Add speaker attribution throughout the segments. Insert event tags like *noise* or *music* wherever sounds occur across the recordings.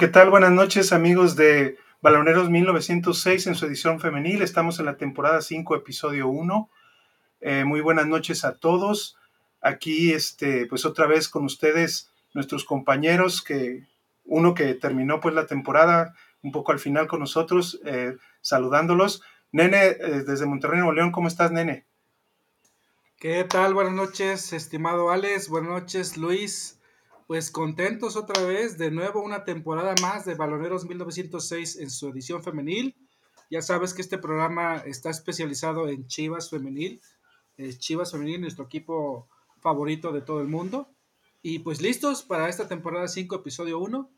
Speaker 1: ¿qué tal? Buenas noches, amigos de Baloneros 1906 en su edición femenil. Estamos en la temporada 5, episodio 1. Eh, muy buenas noches a todos. Aquí, este, pues otra vez con ustedes, nuestros compañeros, que uno que terminó pues la temporada un poco al final con nosotros, eh, saludándolos. Nene, eh, desde Monterrey, Nuevo León, ¿cómo estás, Nene?
Speaker 2: ¿Qué tal? Buenas noches, estimado Alex. Buenas noches, Luis. Pues contentos otra vez, de nuevo una temporada más de Baloneros 1906 en su edición femenil. Ya sabes que este programa está especializado en Chivas Femenil. Chivas Femenil, nuestro equipo favorito de todo el mundo. Y pues listos para esta temporada 5, episodio 1.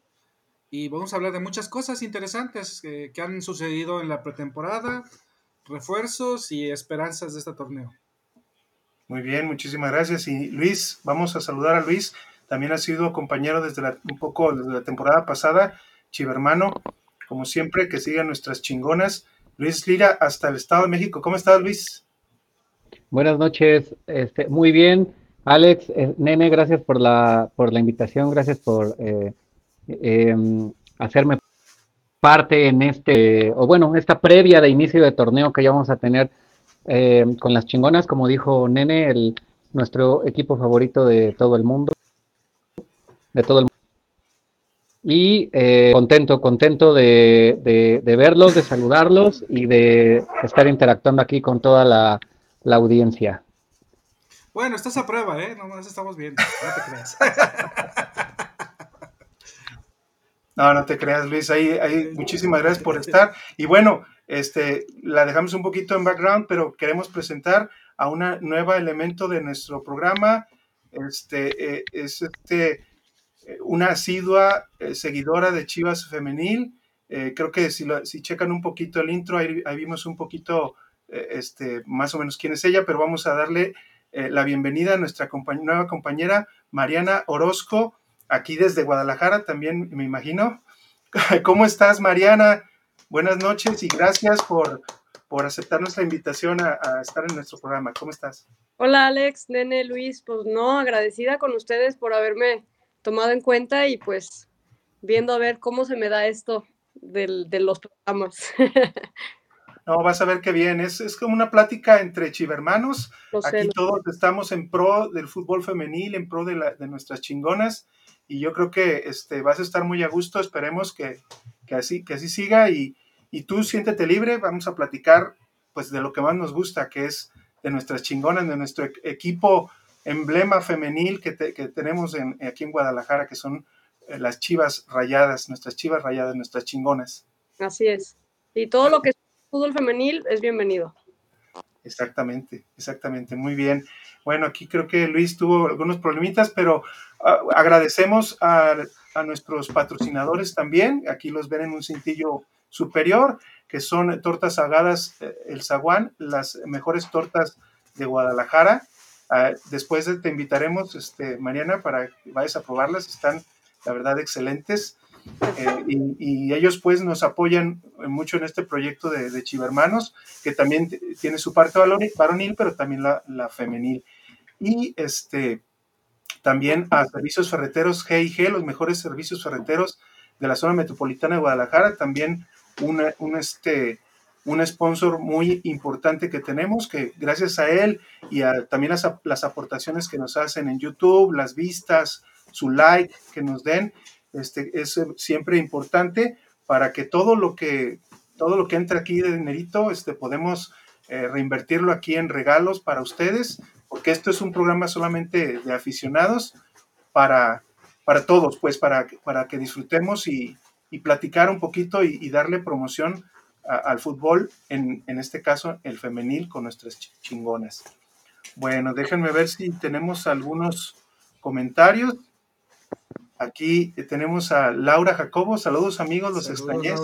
Speaker 2: Y vamos a hablar de muchas cosas interesantes que, que han sucedido en la pretemporada, refuerzos y esperanzas de este torneo.
Speaker 1: Muy bien, muchísimas gracias. Y Luis, vamos a saludar a Luis también ha sido compañero desde un poco desde la temporada pasada, Chivermano, como siempre, que sigan nuestras chingonas. Luis Lira, hasta el Estado de México. ¿Cómo estás, Luis?
Speaker 3: Buenas noches, este, muy bien. Alex, eh, Nene, gracias por la, por la invitación, gracias por eh, em, hacerme parte en este, o bueno, esta previa de inicio de torneo que ya vamos a tener eh, con las chingonas, como dijo Nene, el, nuestro equipo favorito de todo el mundo de todo el mundo. Y eh, contento, contento de, verlos, de saludarlos y de estar interactuando aquí con toda la, audiencia.
Speaker 2: Bueno, estás a prueba, ¿eh? No nos estamos viendo, no te creas. *laughs*
Speaker 1: No, no te creas, Luis. Ahí, ahí, muchísimas gracias por estar. Y bueno, este, la dejamos un poquito en background, pero queremos presentar a una nueva elemento de nuestro programa. Este, eh, es este una asidua eh, seguidora de Chivas Femenil. Eh, creo que si, si, checan un poquito el intro, ahí, vimos un poquito eh, este, más o menos quién es ella, pero vamos a darle la bienvenida a nuestra nueva compañera Mariana Orozco, aquí desde Guadalajara también, me imagino. *laughs* ¿Cómo estás, Mariana? Buenas noches y gracias por, por aceptar nuestra invitación a, a, estar en nuestro programa. ¿Cómo estás?
Speaker 4: Hola Alex, Nene, Luis, pues no, agradecida con ustedes por haberme tomado en cuenta y pues viendo a ver cómo se me da esto del, de los programas. *laughs*
Speaker 1: No, vas a ver qué bien. Es, es como una plática entre chivermanos. Aquí todos estamos en pro del fútbol femenil, en pro de, la, de, nuestras chingonas. Y yo creo que este, vas a estar muy a gusto. Esperemos que, que así, que así siga. Y, y, tú siéntete libre. Vamos a platicar pues de lo que más nos gusta, que es de nuestras chingonas, de nuestro equipo emblema femenil que, tenemos aquí en Guadalajara, que son eh, las chivas rayadas, nuestras chivas rayadas, nuestras chingonas.
Speaker 4: Así es. Y todo lo que es fútbol femenil es bienvenido.
Speaker 1: Exactamente, exactamente, muy bien. Bueno, aquí creo que Luis tuvo algunos problemitas, pero ah, agradecemos a, a, nuestros patrocinadores también. Aquí los ven en un cintillo superior, que son tortas agadas eh, El Zaguán, las mejores tortas de Guadalajara. Ah, después te invitaremos, este, Mariana, para que vayas a probarlas. Están, la verdad, excelentes. Eh, y, ellos pues nos apoyan mucho en este proyecto de, de Chivermanos, que también tiene su parte varonil, pero también la, la, femenil. Y este, también a Servicios Ferreteros G&G, los mejores servicios ferreteros de la zona metropolitana de Guadalajara, también una, un, este, un sponsor muy importante que tenemos, que gracias a él y a también las, las, aportaciones que nos hacen en YouTube, las vistas, su like que nos den, este, es siempre importante para que todo lo que, todo lo que entra aquí de dinerito, este, podemos eh, reinvertirlo aquí en regalos para ustedes, porque esto es un programa solamente de aficionados para, para todos, pues para, para que disfrutemos y, y platicar un poquito y darle promoción al fútbol, en, este caso el femenil con nuestras chingonas. Bueno, déjenme ver si tenemos algunos comentarios. Aquí tenemos a Laura Jacobo. Saludos amigos, los extrañé.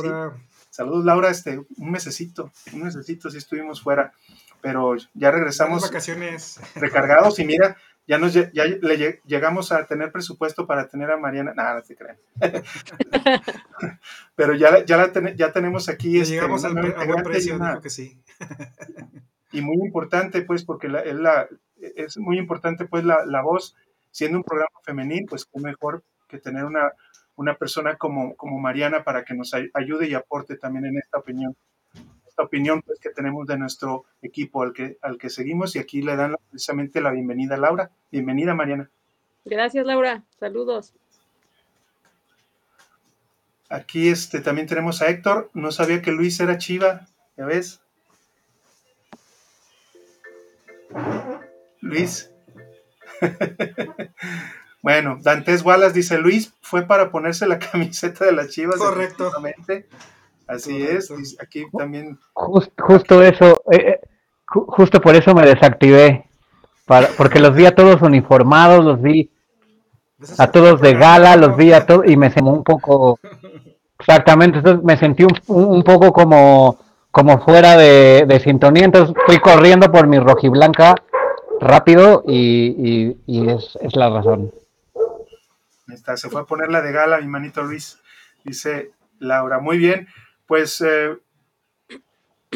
Speaker 1: Saludos Laura, este, un mesecito, un mesecito sí estuvimos fuera, pero ya regresamos.
Speaker 2: vacaciones.
Speaker 1: Recargados y mira, ya, nos, ya le llegamos a tener presupuesto para tener a Mariana. Nada, no te crean. *laughs* Pero ya, ya, ya tenemos aquí.
Speaker 2: Este, llegamos al buen precio, que sí. *laughs*
Speaker 1: y muy importante, pues, porque la, es, la, es muy importante, pues, la, la, voz, siendo un programa femenil, pues, qué mejor que tener una, una persona como, como Mariana para que nos ayude y aporte también en esta opinión. Opinión pues, que tenemos de nuestro equipo al que, al que seguimos y aquí le dan precisamente la bienvenida a Laura. Bienvenida Mariana.
Speaker 4: Gracias Laura, saludos.
Speaker 1: Aquí este, también tenemos a Héctor. No sabía que Luis era Chiva, ¿ya ves? Luis. *laughs* bueno, Dantes Wallace dice, Luis fue para ponerse la *laughs* camiseta de las Chivas.
Speaker 2: Correcto.
Speaker 1: Así es, aquí también.
Speaker 3: justo eso, eh, eh, justo por eso me desactivé, para, porque los vi a todos uniformados, los vi a todos de gala, los vi a todos y me sentí un poco, exactamente, entonces me sentí un, un poco como, como fuera de, de, sintonía, entonces fui corriendo por mi rojiblanca rápido y, y, es, es, la razón.
Speaker 1: Está, se fue a poner la de gala mi manito Luis, dice Laura, muy bien, pues eh,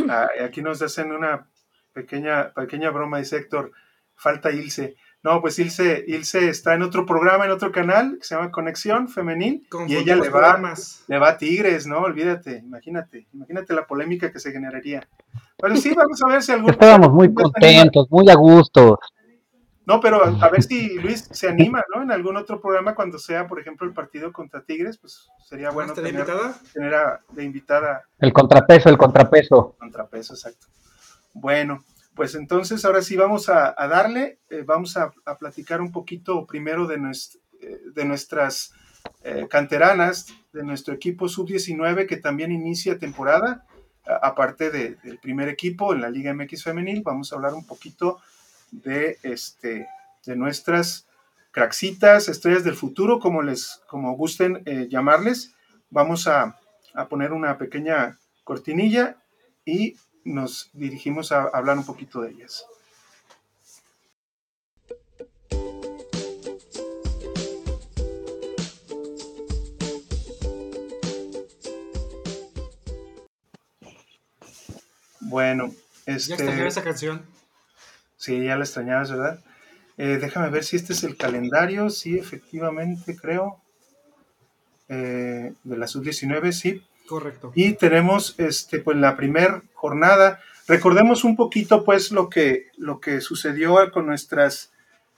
Speaker 1: ah, aquí nos hacen una pequeña, pequeña broma, dice Héctor, falta Ilse. No, pues Ilse, Ilse está en otro programa, en otro canal, que se llama Conexión Femenil, y ella le va, le va a Tigres, ¿no? Olvídate, imagínate, imagínate la polémica que se generaría. Pero sí, vamos a ver si algún...
Speaker 3: Estábamos muy contentos, muy a gusto.
Speaker 1: No, pero a, ver *laughs* si Luis se anima, ¿no? En algún otro programa cuando sea, por ejemplo, el partido contra Tigres, pues sería bueno tener, invitada? tener a, de invitada.
Speaker 3: El contrapeso, el contrapeso.
Speaker 1: Contrapeso, exacto. Bueno, pues entonces ahora sí vamos a, darle, eh, vamos a, platicar un poquito primero de, eh, de nuestras eh, canteranas, de nuestro equipo sub-19 que también inicia temporada, aparte del primer equipo en la Liga MX femenil, vamos a hablar un poquito de, este, de nuestras craxitas, estrellas del futuro, como les, como gusten llamarles. Vamos a, a poner una pequeña cortinilla y nos dirigimos a hablar un poquito de ellas. Bueno, este...
Speaker 2: Ya canción.
Speaker 1: Sí, ya la extrañabas, ¿verdad? Eh, déjame ver si este es el calendario. Sí, efectivamente, creo. Eh, de la sub-19, sí.
Speaker 2: Correcto.
Speaker 1: Y tenemos este, pues, la primera jornada. Recordemos un poquito pues lo que, lo que sucedió con nuestras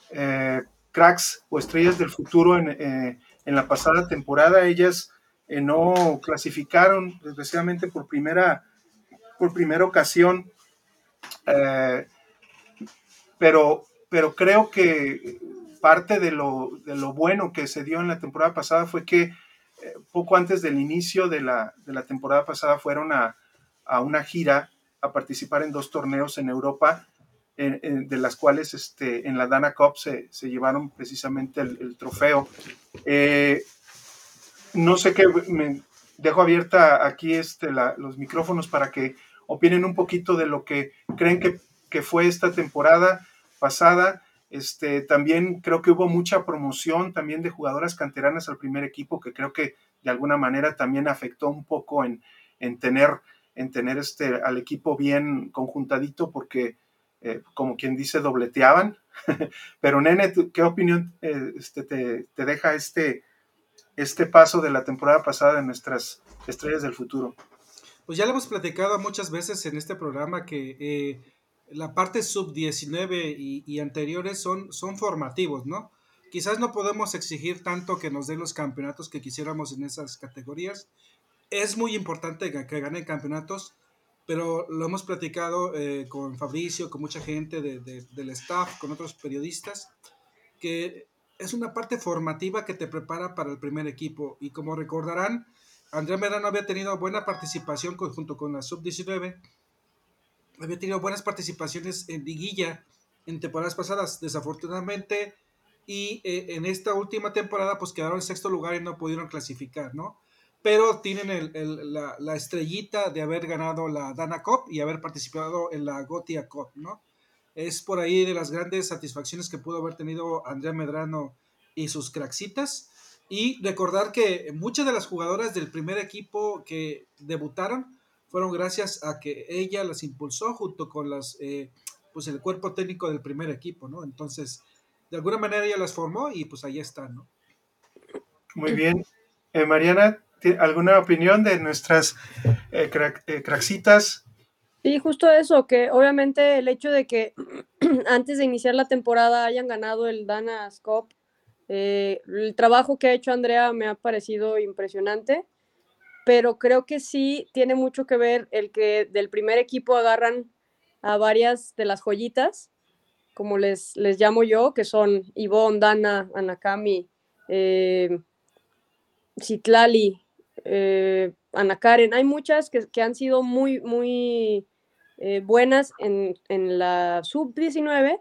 Speaker 1: eh, cracks o estrellas del futuro en, eh, la pasada temporada. Ellas eh, no clasificaron, desgraciadamente por primera, por primera ocasión, pero, pero creo que parte de lo, de lo bueno que se dio en la temporada pasada fue que poco antes del inicio de la, temporada pasada fueron a, una gira a participar en dos torneos en Europa, de las cuales este, en la Dana Cup se, llevaron precisamente el, trofeo. Eh, no sé qué, me dejo abierta aquí este, los micrófonos para que opinen un poquito de lo que creen que, que fue esta temporada pasada este, también creo que hubo mucha promoción también de jugadoras canteranas al primer equipo, que creo que de alguna manera también afectó un poco en, tener, en tener este, al equipo bien conjuntadito, porque eh, como quien dice, dobleteaban. *laughs* Pero nene, ¿qué opinión eh, este, te, deja este, este paso de la temporada pasada de nuestras estrellas del futuro?
Speaker 2: Pues ya lo hemos platicado muchas veces en este programa que eh, la parte sub-19 y, anteriores son, son formativos, ¿no? Quizás no podemos exigir tanto que nos den los campeonatos que quisiéramos en esas categorías. Es muy importante que, ganen campeonatos, pero lo hemos platicado eh, con Fabricio, con mucha gente del staff, con otros periodistas, que es una parte formativa que te prepara para el primer equipo. Y como recordarán, Andrea Medrano había tenido buena participación junto con la sub-19 había tenido buenas participaciones en liguilla en temporadas pasadas, desafortunadamente, y eh, en esta última temporada pues quedaron en sexto lugar y no pudieron clasificar, ¿no? Pero tienen la, estrellita de haber ganado la Dana Cup y haber participado en la Gotia Cup, ¿no? Es por ahí de las grandes satisfacciones que pudo haber tenido Andrea Medrano y sus craxitas. Y recordar que muchas de las jugadoras del primer equipo que debutaron fueron gracias a que ella las impulsó junto con las, eh, pues el cuerpo técnico del primer equipo, ¿no? Entonces, de alguna manera ella las formó y pues ahí están, ¿no?
Speaker 1: Muy bien. Eh, Mariana, ¿alguna opinión de nuestras eh, eh, craxitas?
Speaker 4: Sí, justo eso, que obviamente el hecho de que *clears throat* antes de iniciar la temporada hayan ganado el Dana Scope, el trabajo que ha hecho Andrea me ha parecido impresionante, pero creo que sí tiene mucho que ver el que del primer equipo agarran a varias de las joyitas, como les, les llamo yo, que son Ivonne, Dana, Anakami, eh, Citlali, eh, Ana Karen, hay muchas que, han sido muy, muy eh, buenas en, la sub-19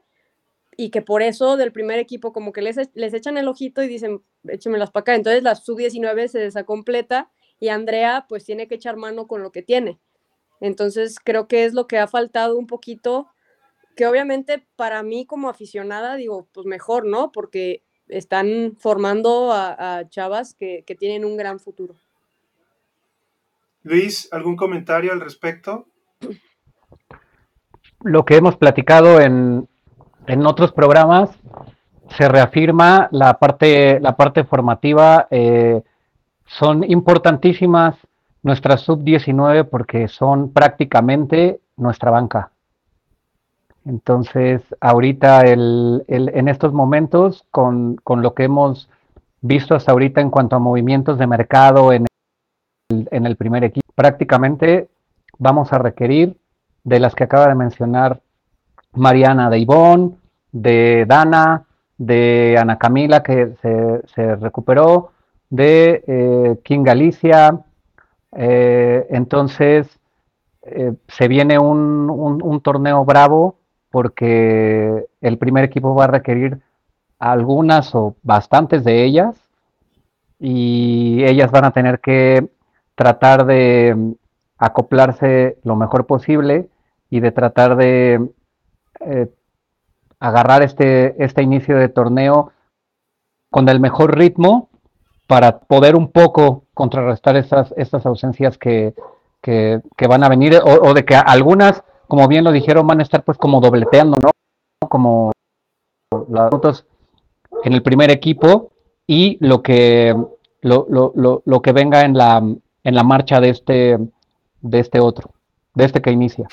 Speaker 4: y que por eso del primer equipo como que les, les echan el ojito y dicen, échemelas para acá. Entonces la sub-19 se desacompleta y Andrea pues tiene que echar mano con lo que tiene. Entonces creo que es lo que ha faltado un poquito, que obviamente para mí como aficionada digo, pues mejor, ¿no? Porque están formando a, chavas que, tienen un gran futuro.
Speaker 1: Luis, ¿algún comentario al respecto?
Speaker 3: Lo que hemos platicado en, otros programas se reafirma la parte, la parte formativa. Eh, son importantísimas nuestras sub-19 porque son prácticamente nuestra banca. Entonces, ahorita, el, en estos momentos, con, lo que hemos visto hasta ahorita en cuanto a movimientos de mercado en el, en el primer equipo, prácticamente vamos a requerir de las que acaba de mencionar Mariana de Ivón, de Dana, de Ana Camila, que se, recuperó, de eh, King Galicia. Eh, entonces, eh, se viene un, un torneo bravo porque el primer equipo va a requerir algunas o bastantes de ellas y ellas van a tener que tratar de acoplarse lo mejor posible y de tratar de agarrar este, este inicio de torneo con el mejor ritmo para poder un poco contrarrestar estas, estas ausencias que, van a venir o de que algunas como bien lo dijeron, van a estar pues como dobleteando, ¿no? Como las fotos en el primer equipo y lo que lo, lo, lo, que venga en la en la marcha de este de este otro, de este que inicia.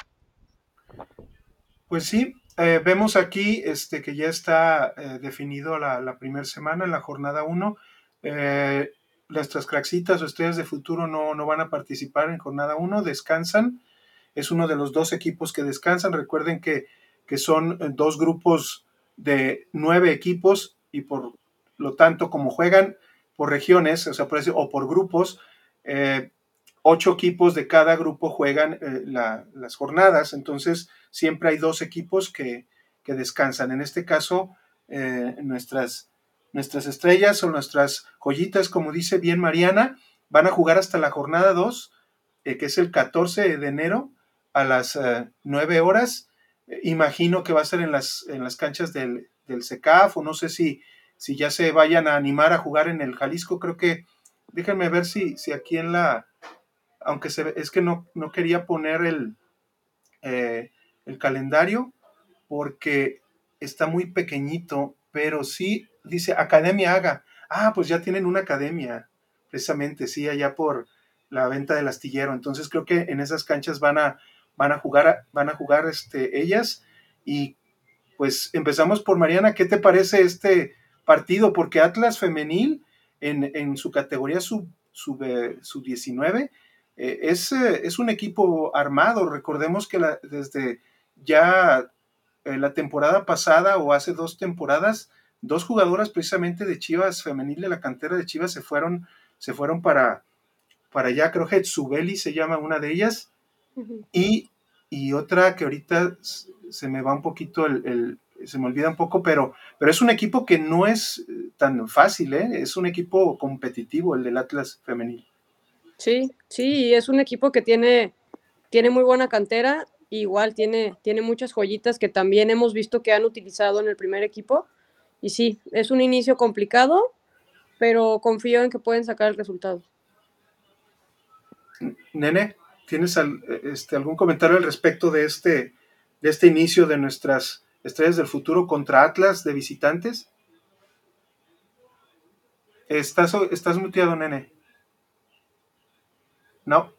Speaker 1: Pues sí, eh, vemos aquí este, que ya está eh, definido la, la primera semana, en la jornada 1. Eh, nuestras craxitas o estrellas de futuro no, no van a participar en jornada 1, descansan es uno de los dos equipos que descansan. Recuerden que, son eh, dos grupos de nueve equipos y por lo tanto, como juegan por regiones, o sea, por o por grupos, eh, ocho equipos de cada grupo juegan eh, las jornadas, entonces siempre hay dos equipos que, descansan. En este caso, nuestras, nuestras estrellas o nuestras joyitas, como dice bien Mariana, van a jugar hasta la jornada 2, que es el 14 de enero, a las eh, nueve 9 horas. Imagino que va a ser en las, en las canchas del, del o no sé si, si ya se vayan a animar a jugar en el Jalisco. Creo que, déjenme ver si, si aquí en la, aunque se, es que no, no quería poner el, eh, el calendario porque está muy pequeñito, pero sí dice Academia Haga. Ah, pues ya tienen una academia, precisamente, sí, allá por la venta del astillero. Entonces creo que en esas canchas van a, van a jugar, van a jugar este, ellas. Y pues empezamos por Mariana, ¿qué te parece este partido? Porque Atlas Femenil en, su categoría sub, sub, eh, sub 19 eh, es, eh, es, un equipo armado. Recordemos que desde ya la temporada pasada o hace dos temporadas, dos jugadoras precisamente de Chivas femenil de la cantera de Chivas se fueron, se fueron para, para allá, creo que Zubeli se llama una de ellas, y, otra que ahorita se me va un poquito el, se me olvida un poco, pero, pero es un equipo que no es eh, tan fácil, ¿eh? es un equipo competitivo el del Atlas femenil.
Speaker 4: Sí, sí, es un equipo que tiene, tiene muy buena cantera, igual tiene, tiene muchas joyitas que también hemos visto que han utilizado en el primer equipo. Y sí, es un inicio complicado, pero confío en que pueden sacar el resultado.
Speaker 1: Nene. ¿Tienes este, algún comentario al respecto de este, de este inicio de nuestras estrellas del futuro contra Atlas de visitantes? Estás, estás muteado, nene. No.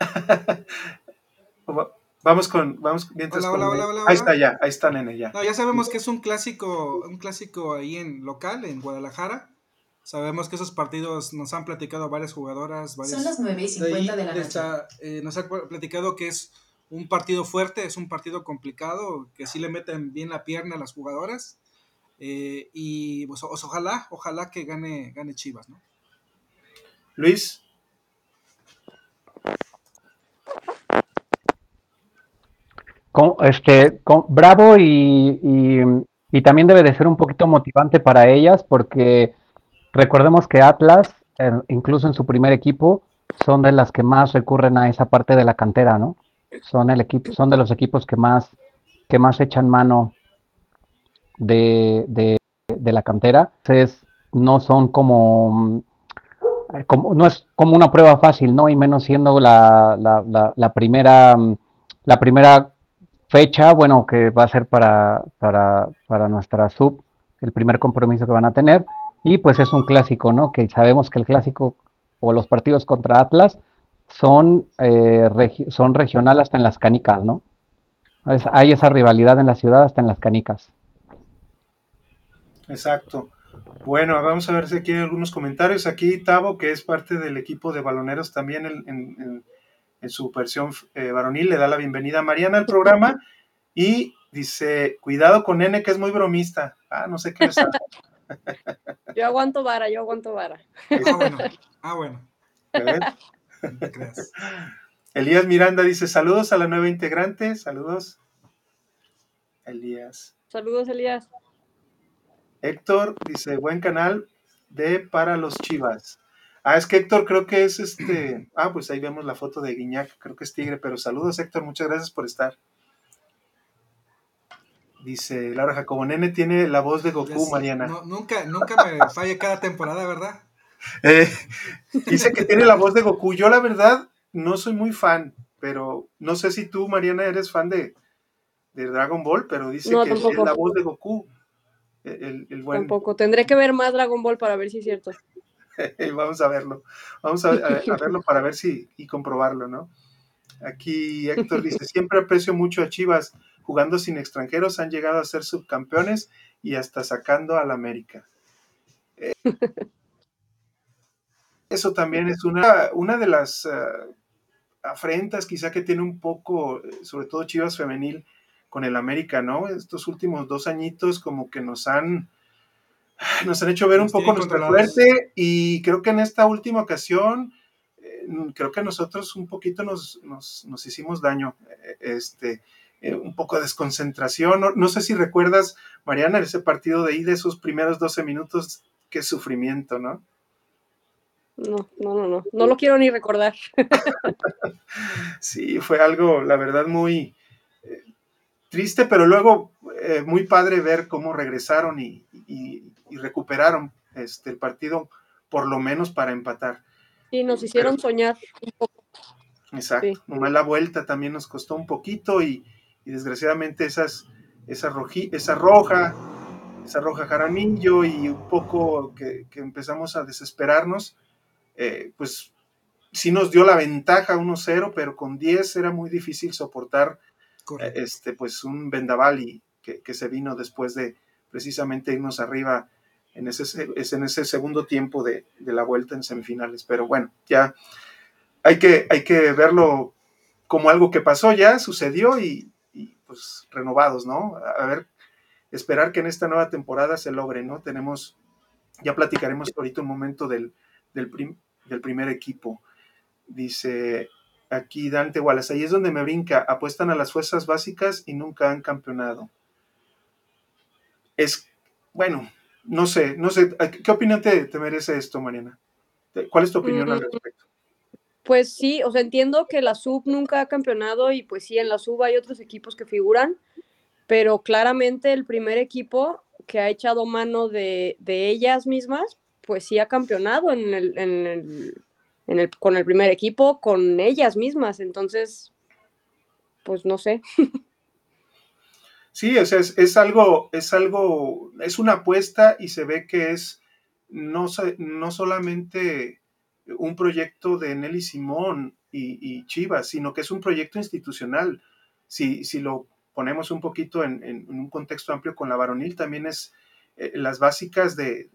Speaker 1: *laughs* vamos con, vamos mientras Ahí está ya, ahí está nene ya.
Speaker 2: No, ya sabemos que es un clásico, un clásico ahí en local, en Guadalajara. Sabemos que esos partidos nos han platicado varias jugadoras.
Speaker 5: Son las 9 y 50 de, la noche.
Speaker 2: Eh, nos ha platicado que es un partido fuerte, es un partido complicado, que sí le meten bien la pierna a las jugadoras. Eh, y pues, ojalá, ojalá que gane, gane Chivas, ¿no?
Speaker 1: Luis.
Speaker 3: Este, con, bravo y, y, también debe de ser un poquito motivante para ellas porque recordemos que Atlas, incluso en su primer equipo, son de las que más recurren a esa parte de la cantera, ¿no? Son el equipo, son de los equipos que más, que más echan mano de, de, la cantera. Entonces, no son como, como, no es como una prueba fácil, ¿no? Y menos siendo la, la, la, primera, la primera fecha, bueno, que va a ser para, para, para nuestra sub, el primer compromiso que van a tener. Y pues es un clásico, ¿no? Que sabemos que el clásico o los partidos contra Atlas son, eh, son regional hasta en las canicas, ¿no? hay esa rivalidad en la ciudad hasta en las canicas.
Speaker 1: Exacto. Bueno, vamos a ver si aquí hay algunos comentarios. Aquí Tavo, que es parte del equipo de baloneros también en, su versión eh, varonil, le da la bienvenida a Mariana al programa y dice, cuidado con Nene, que es muy bromista. Ah, no sé qué es. *laughs*
Speaker 4: yo aguanto vara, yo aguanto vara.
Speaker 2: Ah, bueno. Ah, bueno.
Speaker 1: Elías Miranda dice, saludos a la nueva integrante, saludos. Elías.
Speaker 4: Saludos, Elías.
Speaker 1: Héctor dice, buen canal de para los Chivas. Ah, es que Héctor creo que es este. Ah, pues ahí vemos la foto de Guiñac, creo que es Tigre, pero saludos Héctor, muchas gracias por estar. Dice Laura Jacobo, Nene tiene la voz de Goku, Mariana.
Speaker 2: nunca, nunca me *laughs* falla cada temporada, ¿verdad?
Speaker 1: Eh, dice que tiene la voz de Goku. Yo la verdad no soy muy fan, pero no sé si tú, Mariana, eres fan de, de Dragon Ball, pero dice que es la voz de Goku. El,
Speaker 4: Tampoco. Tendré que ver más Dragon Ball para ver si es cierto. *laughs*
Speaker 1: Vamos a verlo. Vamos a, verlo para ver si y comprobarlo, ¿no? Aquí Héctor dice, *laughs* siempre aprecio mucho a Chivas. Jugando sin extranjeros han llegado a ser subcampeones y hasta sacando al América. Eh, eso también es una, una de las eh, afrentas quizá que tiene un poco, sobre todo Chivas Femenil, con el América, ¿no? Estos últimos dos añitos como que nos han, nos han hecho ver un poco nuestra suerte y creo que en esta última ocasión, eh, creo que nosotros un poquito nos, nos, hicimos daño, eh, este, eh, un poco de desconcentración. No, sé si recuerdas, Mariana, ese partido de ahí de esos primeros 12 minutos, qué sufrimiento, ¿no?
Speaker 4: No, no, no, no, no lo quiero ni recordar. *laughs*
Speaker 1: sí, fue algo, la verdad, muy, triste, pero luego eh, muy padre ver cómo regresaron y, recuperaron este, el partido, por lo menos para empatar.
Speaker 4: Y nos hicieron soñar un poco.
Speaker 1: Exacto, nomás la vuelta también nos costó un poquito y, desgraciadamente esas, esa, esa roja, esa roja jaramillo y un poco que, empezamos a desesperarnos, eh, pues sí nos dio la ventaja 1-0, pero con 10 era muy difícil soportar este, pues un vendaval y que, se vino después de precisamente irnos arriba en ese, en ese segundo tiempo de, la vuelta en semifinales. Pero bueno, ya hay que, hay que verlo como algo que pasó ya, sucedió y, pues renovados, ¿no? A ver, esperar que en esta nueva temporada se logre, ¿no? Tenemos, ya platicaremos ahorita un momento del, del primer equipo. Dice Aquí Dante Wallace, ahí es donde me brinca, apuestan a las fuerzas básicas y nunca han campeonado. Es, bueno, no sé, no sé, ¿qué opinión te, merece esto, Mariana? ¿Cuál es tu opinión al mm, respecto?
Speaker 4: Pues sí, o sea, entiendo que la sub nunca ha campeonado y pues sí, en la sub hay otros equipos que figuran, pero claramente el primer equipo que ha echado mano de, ellas mismas, pues sí ha campeonado en el con el primer equipo, con ellas mismas. Entonces, pues no sé. *laughs*
Speaker 1: Sí, es, es, algo, es algo, es una apuesta y se ve que es no, no solamente un proyecto de Nelly Simón y, Chivas, sino que es un proyecto institucional. Si, si lo ponemos un poquito en, un contexto amplio con la varonil, también es, eh, las básicas de,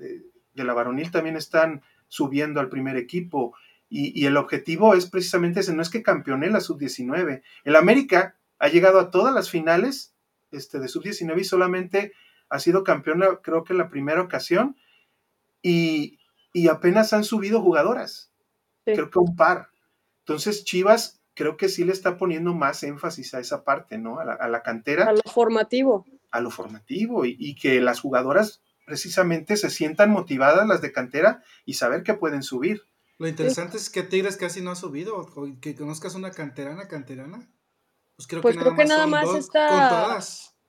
Speaker 1: la varonil también están subiendo al primer equipo. Y, el objetivo es precisamente ese, no es que campeone la sub-19. El América ha llegado a todas las finales este, de sub-19 y solamente ha sido campeón, creo que la primera ocasión, y, apenas han subido jugadoras, creo que un par. Entonces Chivas creo que sí le está poniendo más énfasis a esa parte, ¿no? A la, cantera.
Speaker 4: A lo formativo.
Speaker 1: A lo formativo y, que las jugadoras precisamente se sientan motivadas, las de cantera, y saber que pueden subir.
Speaker 2: Lo interesante es que Tigres casi no ha subido, que conozcas una canterana, canterana.
Speaker 4: Pues creo pues que creo nada que nada más, está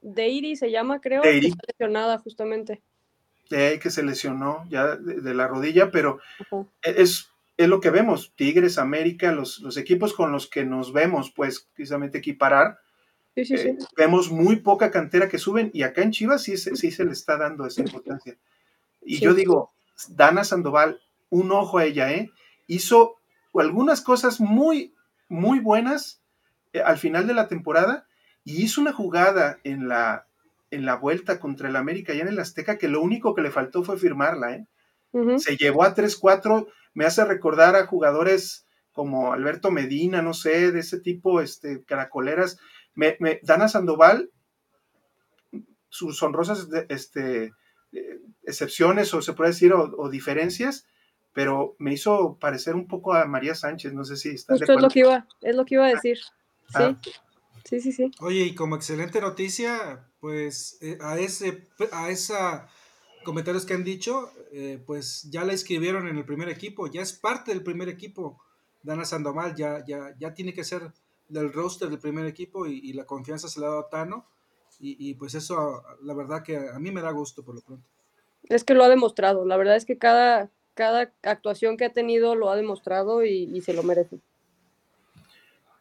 Speaker 4: Deiri se llama, creo, Deiri. que lesionada justamente.
Speaker 1: que se lesionó ya de, la rodilla, pero es, es lo que vemos, Tigres, América, los, los, equipos con los que nos vemos, pues precisamente equiparar. Sí, sí, sí. Eh, vemos muy poca cantera que suben y acá en Chivas sí, sí se le está dando esa importancia. Y yo digo, Dana Sandoval, un ojo a ella, ¿eh? Hizo algunas cosas muy, muy buenas eh, al final de la temporada y hizo una jugada en la, en la vuelta contra el América ya en el Azteca que lo único que le faltó fue firmarla, ¿eh? Se llevó a 3-4, me hace recordar a jugadores como Alberto Medina, no sé, de ese tipo, este, caracoleras. Me, Dana Sandoval, sus honrosas este, eh, excepciones, o se puede decir, o, diferencias, pero me hizo parecer un poco a María Sánchez, no sé si está.
Speaker 4: Justo es lo que iba, es lo que iba a decir. Ah. Sí. Sí, sí, sí.
Speaker 2: Oye, y como excelente noticia, pues eh, a ese a esa comentarios que han dicho, eh, pues ya la escribieron en el primer equipo, ya es parte del primer equipo. Dana Sandoval ya, ya, ya tiene que ser del roster del primer equipo y, la confianza se le ha dado a Tano. Y, pues eso, la verdad que a, mí me da gusto por lo pronto.
Speaker 4: Es que lo ha demostrado, la verdad es que cada, cada actuación que ha tenido lo ha demostrado y, se lo merece.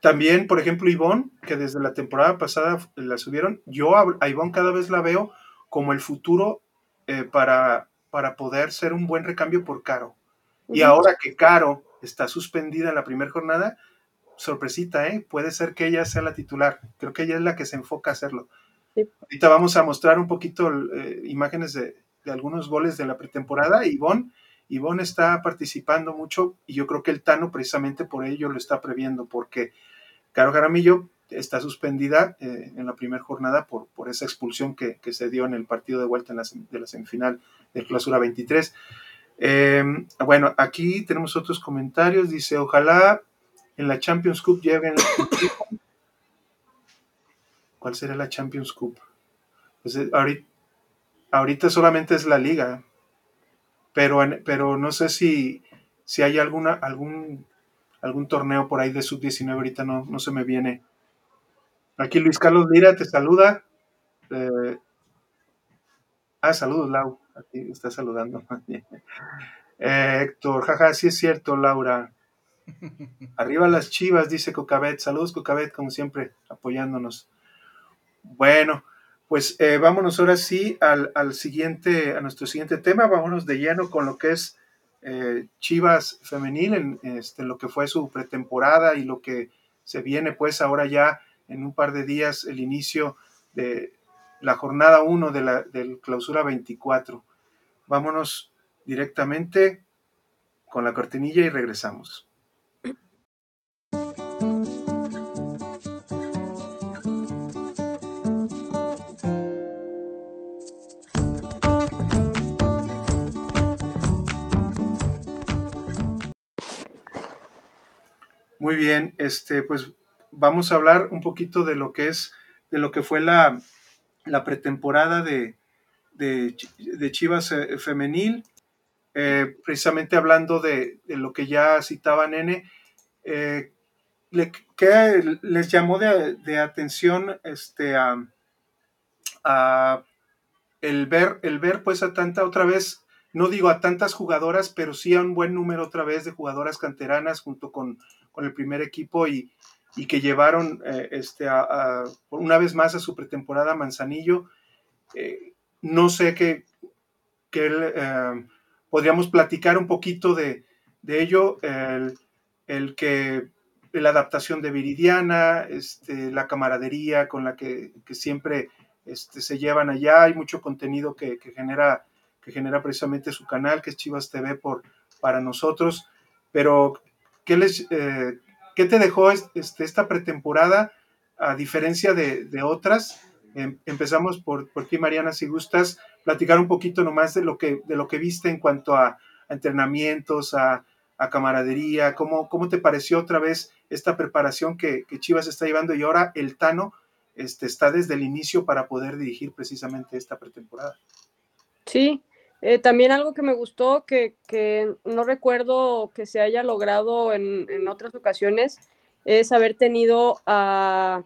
Speaker 1: También, por ejemplo, Ivonne, que desde la temporada pasada la subieron, yo a Ivonne cada vez la veo como el futuro eh, para, para poder ser un buen recambio por Caro. Y ahora que Caro está suspendida en la primera jornada, sorpresita, ¿eh? Puede ser que ella sea la titular. Creo que ella es la que se enfoca a hacerlo. Ahorita vamos a mostrar un poquito eh, imágenes de, de, algunos goles de la pretemporada. Ivonne, Ivonne está participando mucho y yo creo que el Tano precisamente por ello lo está previendo, porque Caro Jaramillo está suspendida eh, en la primera jornada por, por esa expulsión que, se dio en el partido de vuelta en de la semifinal de clausura 23. Em, bueno, aquí tenemos otros comentarios. Dice, ojalá en la Champions Cup lleguen... ¿Cuál será la Champions Cup? Pues eh, ahorita, ahorita, solamente es la liga, pero, pero no sé si, si hay alguna, algún, algún torneo por ahí de sub-19, ahorita no, no se me viene Aquí Luis Carlos Lira te saluda. Eh, ah, saludos, Lau. Aquí está saludando. *laughs* Eh, Héctor, jaja, sí es cierto, Laura. Arriba las chivas, dice Cocabet. Saludos, Cocabet, como siempre, apoyándonos. Bueno, pues eh, vámonos ahora sí al, siguiente, a nuestro siguiente tema. Vámonos de lleno con lo que es Chivas femenil, en este, lo que fue su pretemporada y lo que se viene, pues ahora ya en un par de días el inicio de la jornada 1 de la del clausura 24. Vámonos directamente con la cortinilla y regresamos. Muy bien, este, pues vamos a hablar un poquito de lo que es, de lo que fue la, pretemporada de, de, Chivas eh, femenil, eh, precisamente hablando de, lo que ya citaba Nene, eh, ¿qué les llamó de, atención este, a, el, ver, el ver pues a tanta otra vez no digo a tantas jugadoras, pero sí a un buen número otra vez de jugadoras canteranas junto con, con el primer equipo y, y que llevaron eh, este, a, una vez más a su pretemporada Manzanillo. Eh, no sé qué, eh, podríamos platicar un poquito de, de ello el, el que la adaptación de Viridiana, este, la camaradería con la que, siempre este, se llevan allá, hay mucho contenido que, genera, que genera precisamente su canal, que es Chivas TV por, para nosotros, pero ¿qué, les, eh, ¿qué te dejó este, esta pretemporada a diferencia de, otras? Em, empezamos por, por ti, Mariana, si gustas platicar un poquito nomás de lo que, de lo que viste en cuanto a entrenamientos, a, camaradería? ¿Cómo, ¿Cómo te pareció otra vez esta preparación que, Chivas está llevando y ahora el Tano este, está desde el inicio para poder dirigir precisamente esta pretemporada?
Speaker 4: Sí, eh, también algo que me gustó, que, no recuerdo que se haya logrado en, otras ocasiones, es haber tenido a,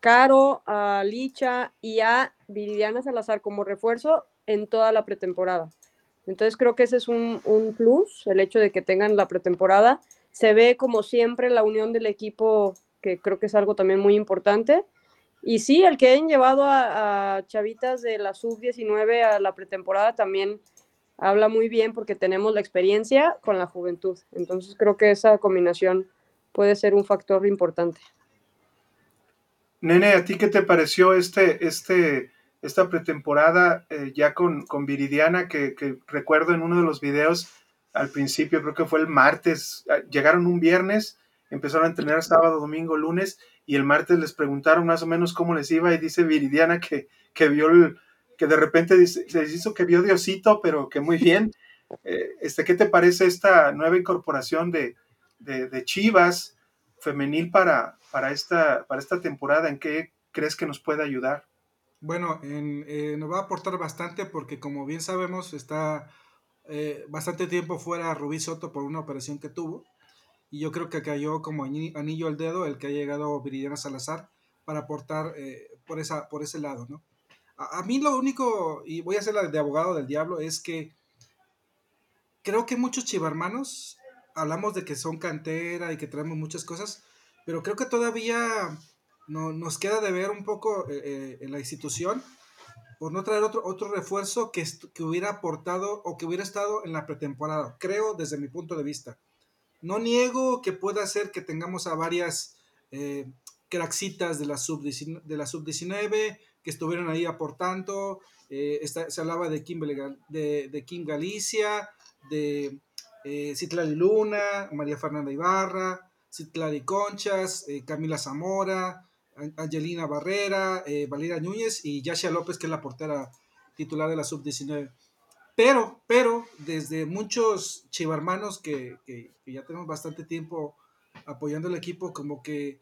Speaker 4: Caro, a Licha y a Viridiana Salazar como refuerzo en toda la pretemporada. Entonces creo que ese es un, plus, el hecho de que tengan la pretemporada. Se ve como siempre la unión del equipo, que creo que es algo también muy importante. Y sí, el que hayan llevado a, chavitas de la sub-19 a la pretemporada también habla muy bien porque tenemos la experiencia con la juventud. Entonces creo que esa combinación puede ser un factor importante.
Speaker 1: Nene, ¿a ti qué te pareció este, este esta pretemporada eh, ya con, con Viridiana, que, recuerdo en uno de los videos al principio, creo que fue el martes, ah, llegaron un viernes, empezaron a entrenar sábado, domingo, lunes, y el martes les preguntaron más o menos cómo les iba, y dice Viridiana que, que vio el, que de repente dice, se hizo que vio Diosito, pero que muy bien. *laughs* Eh, este, ¿Qué te parece esta nueva incorporación de, de, Chivas femenil para, para, esta, para esta temporada? ¿En qué crees que nos puede ayudar?
Speaker 2: Bueno, eh, nos va a aportar bastante porque como bien sabemos está eh, bastante tiempo fuera Rubí Soto por una operación que tuvo y yo creo que cayó como anillo al dedo el que ha llegado Viridiana Salazar para aportar eh, por, esa, por ese lado, ¿no? A, mí lo único, y voy a ser la de abogado del diablo, es que creo que muchos chivarmanos hablamos de que son cantera y que traemos muchas cosas, pero creo que todavía no, nos queda de ver un poco eh, eh, en la institución por no traer otro, otro refuerzo que, que hubiera aportado o que hubiera estado en la pretemporada, creo desde mi punto de vista. No niego que pueda ser que tengamos a varias eh, craxitas de la sub-19 de la sub que estuvieron ahí aportando. Eh, se hablaba de Kim, de, Kim Galicia, de eh, Citlali Luna, María Fernanda Ibarra, Citlali Conchas, Camila Zamora, Angelina Barrera, eh, Valeria Núñez y Yasha López, que es la portera titular de la sub-19. Pero, pero, desde muchos chivarmanos que, ya tenemos bastante tiempo apoyando el equipo, como que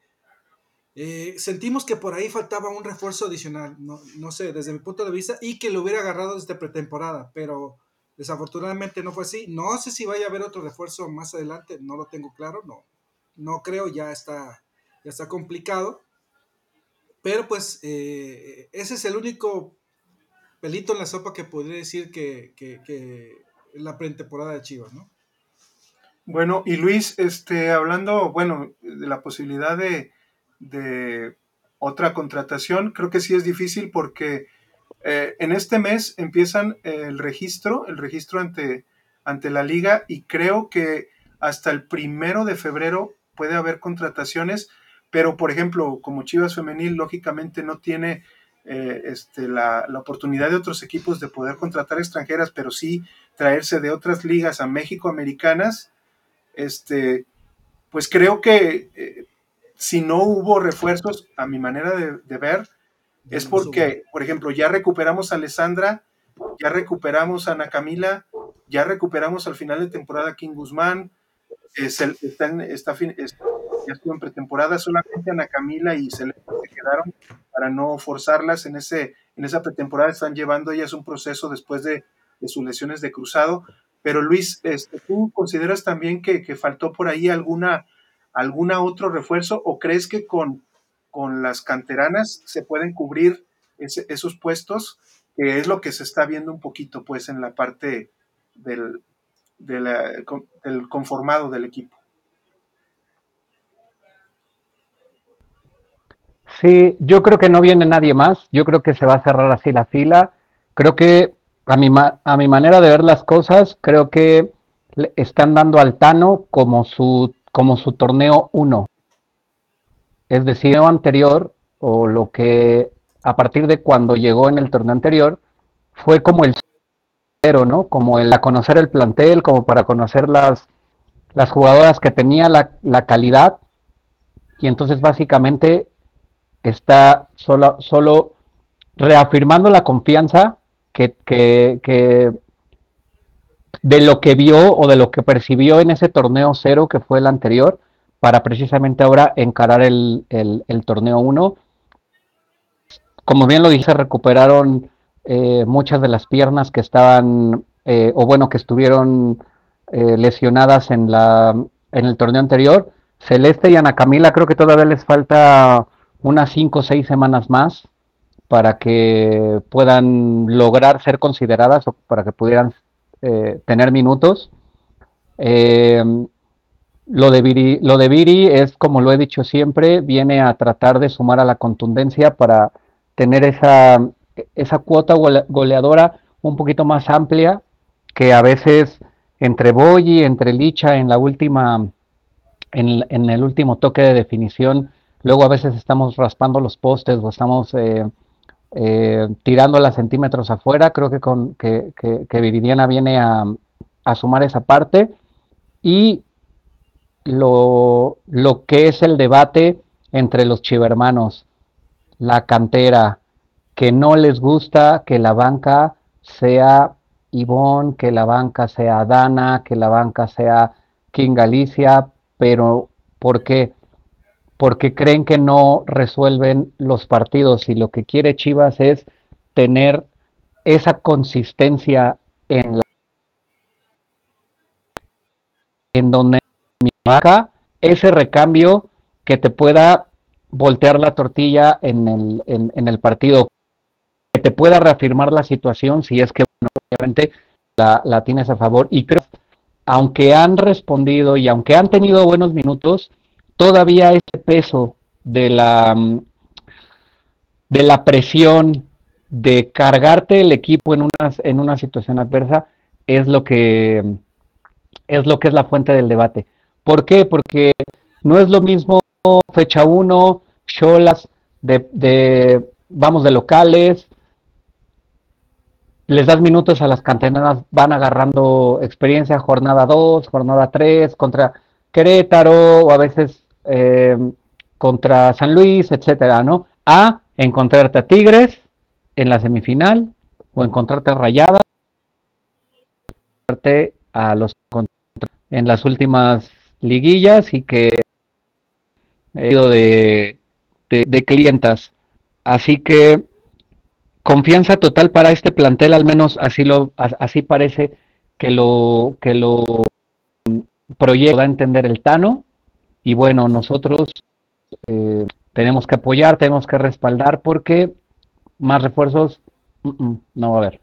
Speaker 2: eh, sentimos que por ahí faltaba un refuerzo adicional, no, no, sé, desde mi punto de vista, y que lo hubiera agarrado desde pretemporada, pero desafortunadamente no fue así. No sé si vaya a haber otro refuerzo más adelante, no lo tengo claro, no, no creo, ya está, ya está complicado. Pero pues eh, ese es el único pelito en la sopa que podría decir que, la pretemporada de Chivas, ¿no?
Speaker 1: Bueno, y Luis, este, hablando, bueno, de la posibilidad de, otra contratación, creo que sí es difícil porque eh, en este mes empiezan el registro, el registro ante, ante la liga y creo que hasta el primero de febrero puede haber contrataciones pero por ejemplo, como Chivas Femenil, lógicamente no tiene eh, este, la, oportunidad de otros equipos de poder contratar extranjeras, pero sí traerse de otras ligas a México americanas, este, pues creo que eh, si no hubo refuerzos, a mi manera de, ver, es porque, por ejemplo, ya recuperamos a Alessandra, ya recuperamos a Ana Camila, ya recuperamos al final de temporada a King Guzmán, es el, está, está, ya estuvo en pretemporada, solamente Ana Camila y se, quedaron para no forzarlas en, ese, en esa pretemporada, están llevando ellas un proceso después de, sus lesiones de cruzado. Pero Luis, este, ¿tú consideras también que, faltó por ahí alguna, alguna otro refuerzo o crees que con, con las canteranas se pueden cubrir esos puestos? Que es lo que se está viendo un poquito pues en la parte del, del conformado del equipo.
Speaker 3: Sí, yo creo que no viene nadie más. Yo creo que se va a cerrar así la fila. Creo que a mi, a mi manera de ver las cosas, creo que están dando al Tano como su, como su torneo 1. Es decir, anterior, o lo que a partir de cuando llegó en el torneo anterior, fue como el cero, ¿no? Como el a conocer el plantel, como para conocer las, las jugadoras que tenía la, la calidad. Y entonces básicamente está solo, solo reafirmando la confianza que, que, de lo que vio o de lo que percibió en ese torneo cero que fue el anterior, para precisamente ahora encarar el, el, torneo 1. Como bien lo dije, recuperaron eh, muchas de las piernas que estaban, eh, o bueno, que estuvieron eh, lesionadas en, la, en el torneo anterior. Celeste y Ana Camila creo que todavía les falta unas 5 o 6 semanas más para que puedan lograr ser consideradas o para que pudieran tener minutos. Lo de, Viri, lo de Viri es, como lo he dicho siempre, viene a tratar de sumar a la contundencia para tener esa, esa cuota goleadora un poquito más amplia que a veces entre Boy y entre Licha en la última, en, el último toque de definición, luego a veces estamos raspando los postes o estamos eh, eh, tirando las centímetros afuera. Creo que, con, que, que, Viridiana viene a, a sumar esa parte. Y lo, lo que es el debate entre los chivermanos, la cantera, que no les gusta que la banca sea Ivonne, que la banca sea Dana, que la banca sea King Galicia, pero ¿por qué? Porque creen que no resuelven los partidos y lo que quiere Chivas es tener esa consistencia en la en donde ese recambio que te pueda voltear la tortilla en el, en, el partido, que te pueda reafirmar la situación si es que obviamente la, la, tienes a favor. Y creo, aunque han respondido y aunque han tenido buenos minutos, todavía ese peso de la, de la presión de cargarte el equipo en una, en una situación adversa es lo que es lo que es la fuente del debate. ¿Por qué? Porque no es lo mismo fecha 1, cholas de, vamos, de locales, les das minutos a las canteras, van agarrando experiencia, jornada 2, jornada 3, contra Querétaro, o a veces eh, contra San Luis, etcétera, ¿no? A encontrarte a Tigres en la semifinal, o encontrarte a Rayadas, a los en las últimas liguillas y que he ido de, de, clientas. Así que confianza total para este plantel, al menos así lo así parece que lo que lo proyecta a entender el Tano y bueno, nosotros eh, tenemos que apoyar, tenemos que respaldar porque más refuerzos no va a haber.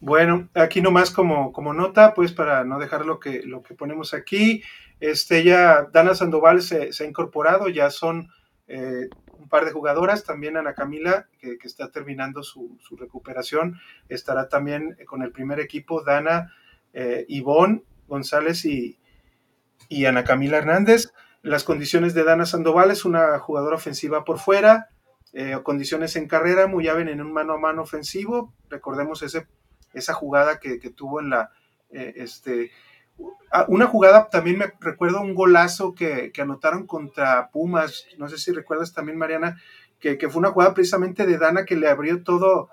Speaker 1: Bueno, aquí nomás como, como nota, pues para no dejar lo que, lo que ponemos aquí, este ya Dana Sandoval se, ha incorporado, ya son eh, un par de jugadoras, también Ana Camila, que, está terminando su, recuperación, estará también con el primer equipo, Dana, eh, Ivonne González y, y Ana Camila Hernández. Las condiciones de Dana Sandoval es una jugadora ofensiva por fuera, eh, condiciones en carrera, muy hábil en un mano a mano ofensivo, recordemos ese esa jugada que, tuvo en la, eh, este, una jugada también me recuerdo un golazo que, anotaron contra Pumas, no sé si recuerdas también Mariana, que, fue una jugada precisamente de Dana que le abrió todo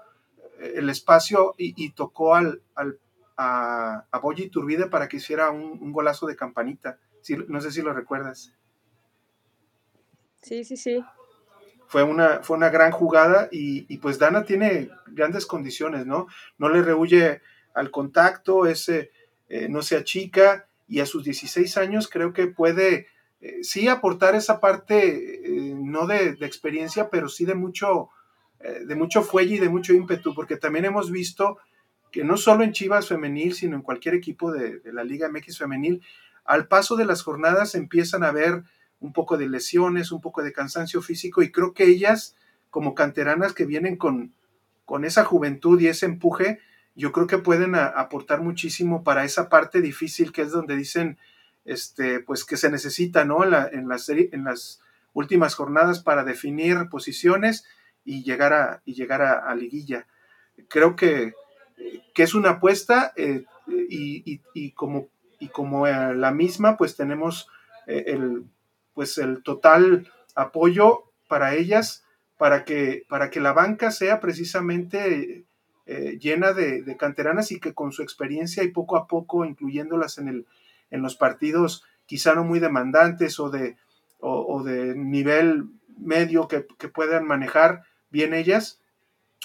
Speaker 1: eh, el espacio y, tocó al, al, a, a Boyi Turbide para que hiciera un, golazo de campanita. no sé si lo recuerdas.
Speaker 4: Sí, sí, sí
Speaker 1: fue una, fue una gran jugada y, pues Dana tiene grandes condiciones, ¿no? No le rehuye al contacto, ese, eh, no se achica y a sus 16 años creo que puede eh, sí aportar esa parte, eh, no de, experiencia, pero sí de mucho, de mucho fuelle y de mucho ímpetu, porque también hemos visto que no solo en Chivas femenil, sino en cualquier equipo de, la Liga MX femenil, al paso de las jornadas empiezan a ver un poco de lesiones, un poco de cansancio físico y creo que ellas como canteranas que vienen con, con esa juventud y ese empuje, yo creo que pueden aportar muchísimo para esa parte difícil que es donde dicen, este, pues que se necesita, ¿no? En, la, en, en las últimas jornadas para definir posiciones y llegar a, y llegar a, liguilla. Creo que, que, es una apuesta eh, y, y, como, y como eh, la misma, pues tenemos eh, el, pues el total apoyo para ellas, para que, para que la banca sea precisamente llena de, canteranas y que con su experiencia y poco a poco incluyéndolas en, el, en los partidos quizá no muy demandantes o de, o, de nivel medio que, puedan manejar bien ellas,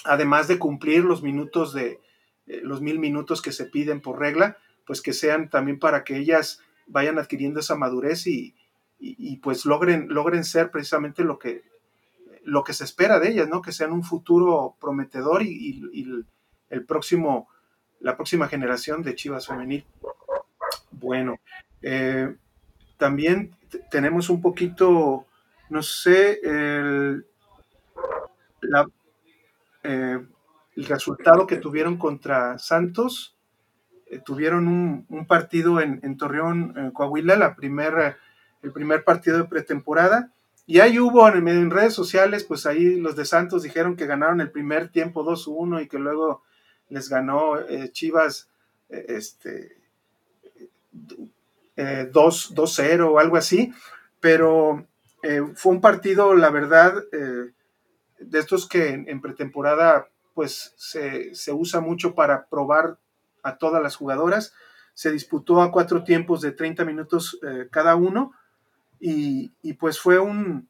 Speaker 1: además de cumplir los minutos de eh, los mil minutos que se piden por regla, pues que sean también para que ellas vayan adquiriendo esa madurez y, pues logren, logren ser precisamente lo que, lo que se espera de ellas, ¿no? Que sean un futuro prometedor y, el próximo, la próxima generación de Chivas Femenil. Bueno, eh, también tenemos un poquito, no sé, el, eh, el resultado que tuvieron contra Santos. Eh, tuvieron un, partido en, Torreón, en Coahuila, la primera, el primer partido de pretemporada. Y ahí hubo en, redes sociales, pues ahí los de Santos dijeron que ganaron el primer tiempo 2-1 y que luego les ganó eh, Chivas este, 2-0 eh, o algo así, pero eh, fue un partido, la verdad, eh, de estos que en, pretemporada pues se, usa mucho para probar a todas las jugadoras. Se disputó a cuatro tiempos de 30 minutos cada uno y, pues fue un,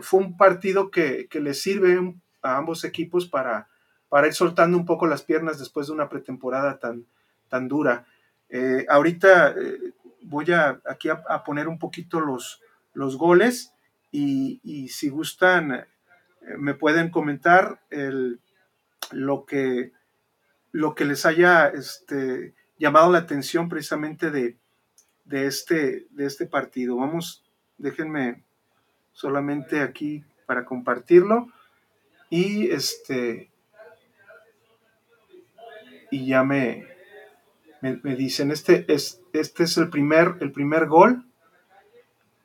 Speaker 1: fue un partido que, que les sirve a ambos equipos para, para ir soltando un poco las piernas después de una pretemporada tan, tan dura. ahorita voy a, aquí a, poner un poquito los, los goles y, si gustan eh, me pueden comentar lo, que, lo que les haya este, llamado la atención precisamente de, este, de este partido. Vamos, déjenme solamente aquí para compartirlo y este y ya me, me, dicen, este es, este es el, primer, el primer gol.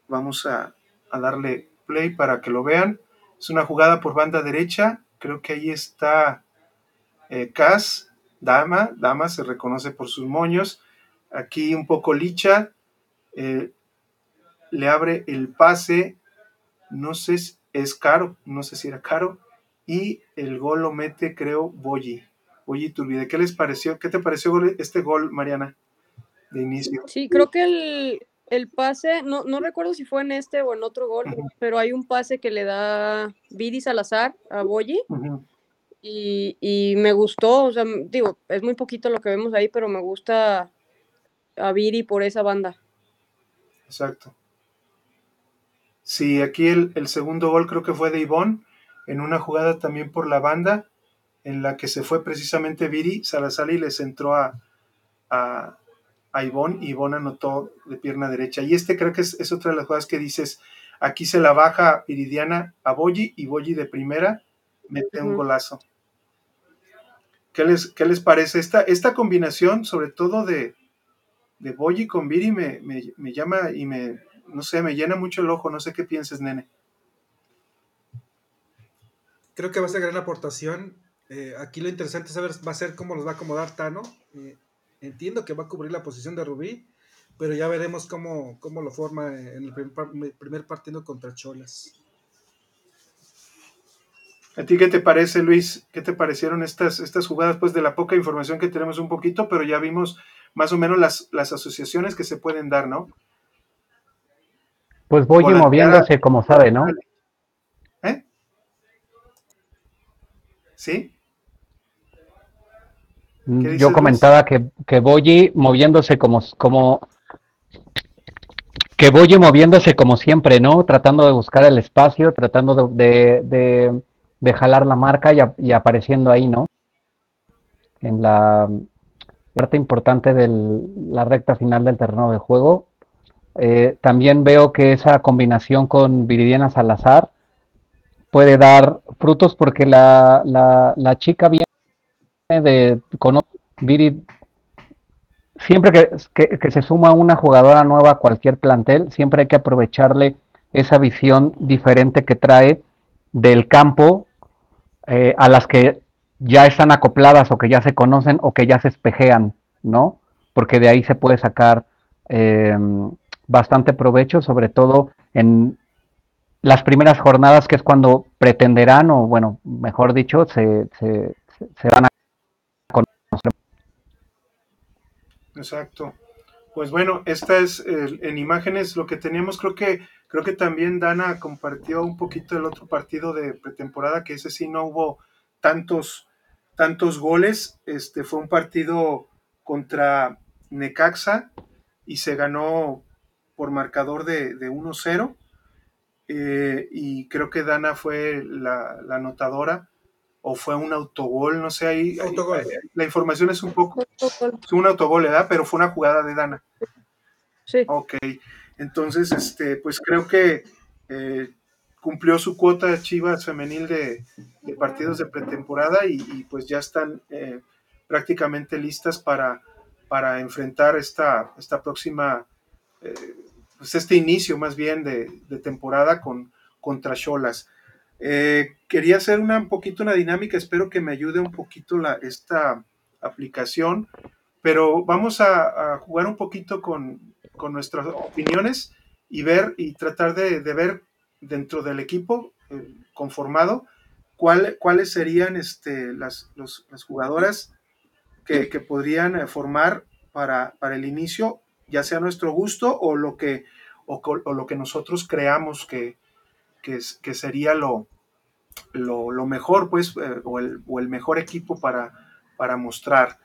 Speaker 1: Vamos a, darle play para que lo vean. Es una jugada por banda derecha. Creo que ahí está eh, Cas, Dama. Dama se reconoce por sus moños. Aquí un poco Licha. Eh, le abre el pase. No sé, si es caro. No sé si era caro. Y el gol lo mete, creo, Boyi. Oye, Turbide, ¿qué les pareció? ¿Qué te pareció este gol, Mariana, de inicio?
Speaker 4: Sí, creo que el, pase, no, no, recuerdo si fue en este o en otro gol, pero hay un pase que le da Vidi Salazar a Boyi. Y, me gustó, o sea, digo, es muy poquito lo que vemos ahí, pero me gusta a Viri por esa banda.
Speaker 1: Exacto. Sí, aquí el, el segundo gol creo que fue de Ivonne, en una jugada también por la banda en la que se fue precisamente Viri Salazar y les entró a, a, a Ivonne y Ivonne anotó de pierna derecha. Y este creo que es, otra de las jugadas que dices, aquí se la baja Viridiana a Boyi y Boyi de primera mete un golazo. ¿Qué les, qué les parece? Esta, esta combinación, sobre todo de, de Boyi con Viri, me, me, llama y me, no sé, me llena mucho el ojo. No sé qué pienses, nene.
Speaker 2: Creo que va a ser gran aportación eh, aquí lo interesante saber va a ser cómo los va a acomodar Tano. Eh, entiendo que va a cubrir la posición de Rubí, pero ya veremos cómo, cómo lo forma en el primer, partido contra Cholas.
Speaker 1: ¿A ti qué te parece, Luis? ¿Qué te parecieron estas, estas jugadas? Pues de la poca información que tenemos un poquito, pero ya vimos más o menos las, las asociaciones que se pueden dar, ¿no?
Speaker 3: Pues voy moviéndose como sabe, ¿no?
Speaker 1: ¿Eh? ¿Sí?
Speaker 3: Yo comentaba que, que Boyi moviéndose como, como que Boyi moviéndose como siempre, ¿no? Tratando de buscar el espacio, tratando de, de, jalar la marca y, apareciendo ahí, ¿no? En la parte importante de la recta final del terreno de juego. Eh, también veo que esa combinación con Viridiana Salazar puede dar frutos porque la, la, la chica viene de con Viri, siempre que, que, se suma una jugadora nueva a cualquier plantel, siempre hay que aprovecharle esa visión diferente que trae del campo eh, a las que ya están acopladas o que ya se conocen o que ya se espejean, ¿no? Porque de ahí se puede sacar em, bastante provecho, sobre todo en las primeras jornadas, que es cuando pretenderán, o bueno, mejor dicho, se, se, se van a conocer.
Speaker 1: Exacto. Pues bueno, esta es en imágenes lo que teníamos. Creo que creo que también Dana compartió un poquito el otro partido de pretemporada, que ese sí no hubo tantos tantos goles. Este fue un partido contra Necaxa y se ganó por marcador de, de 1-0. Eh, y creo que Dana fue la, anotadora o fue un autogol, no sé, ahí, la información es un poco, es un autogol, ¿verdad? Pero fue una jugada de Dana.
Speaker 4: Sí.
Speaker 1: Ok, entonces, este, pues creo que eh, cumplió su cuota de Chivas femenil de, partidos de pretemporada y, pues ya están eh, prácticamente listas para, para enfrentar esta, esta próxima, eh, pues este inicio más bien de, temporada con, contra Cholas. Quería hacer una, un poquito una dinámica, espero que me ayude un poquito la, esta aplicación, pero vamos a, jugar un poquito con, nuestras opiniones y ver y tratar de, ver dentro del equipo eh, conformado cuáles serían este, las, las jugadoras que, podrían eh, formar para, para, el inicio, ya sea nuestro gusto o lo que, o lo que nosotros creamos que, que, sería lo, lo, mejor, pues, eh, o, el, o, el, mejor equipo para, para mostrar.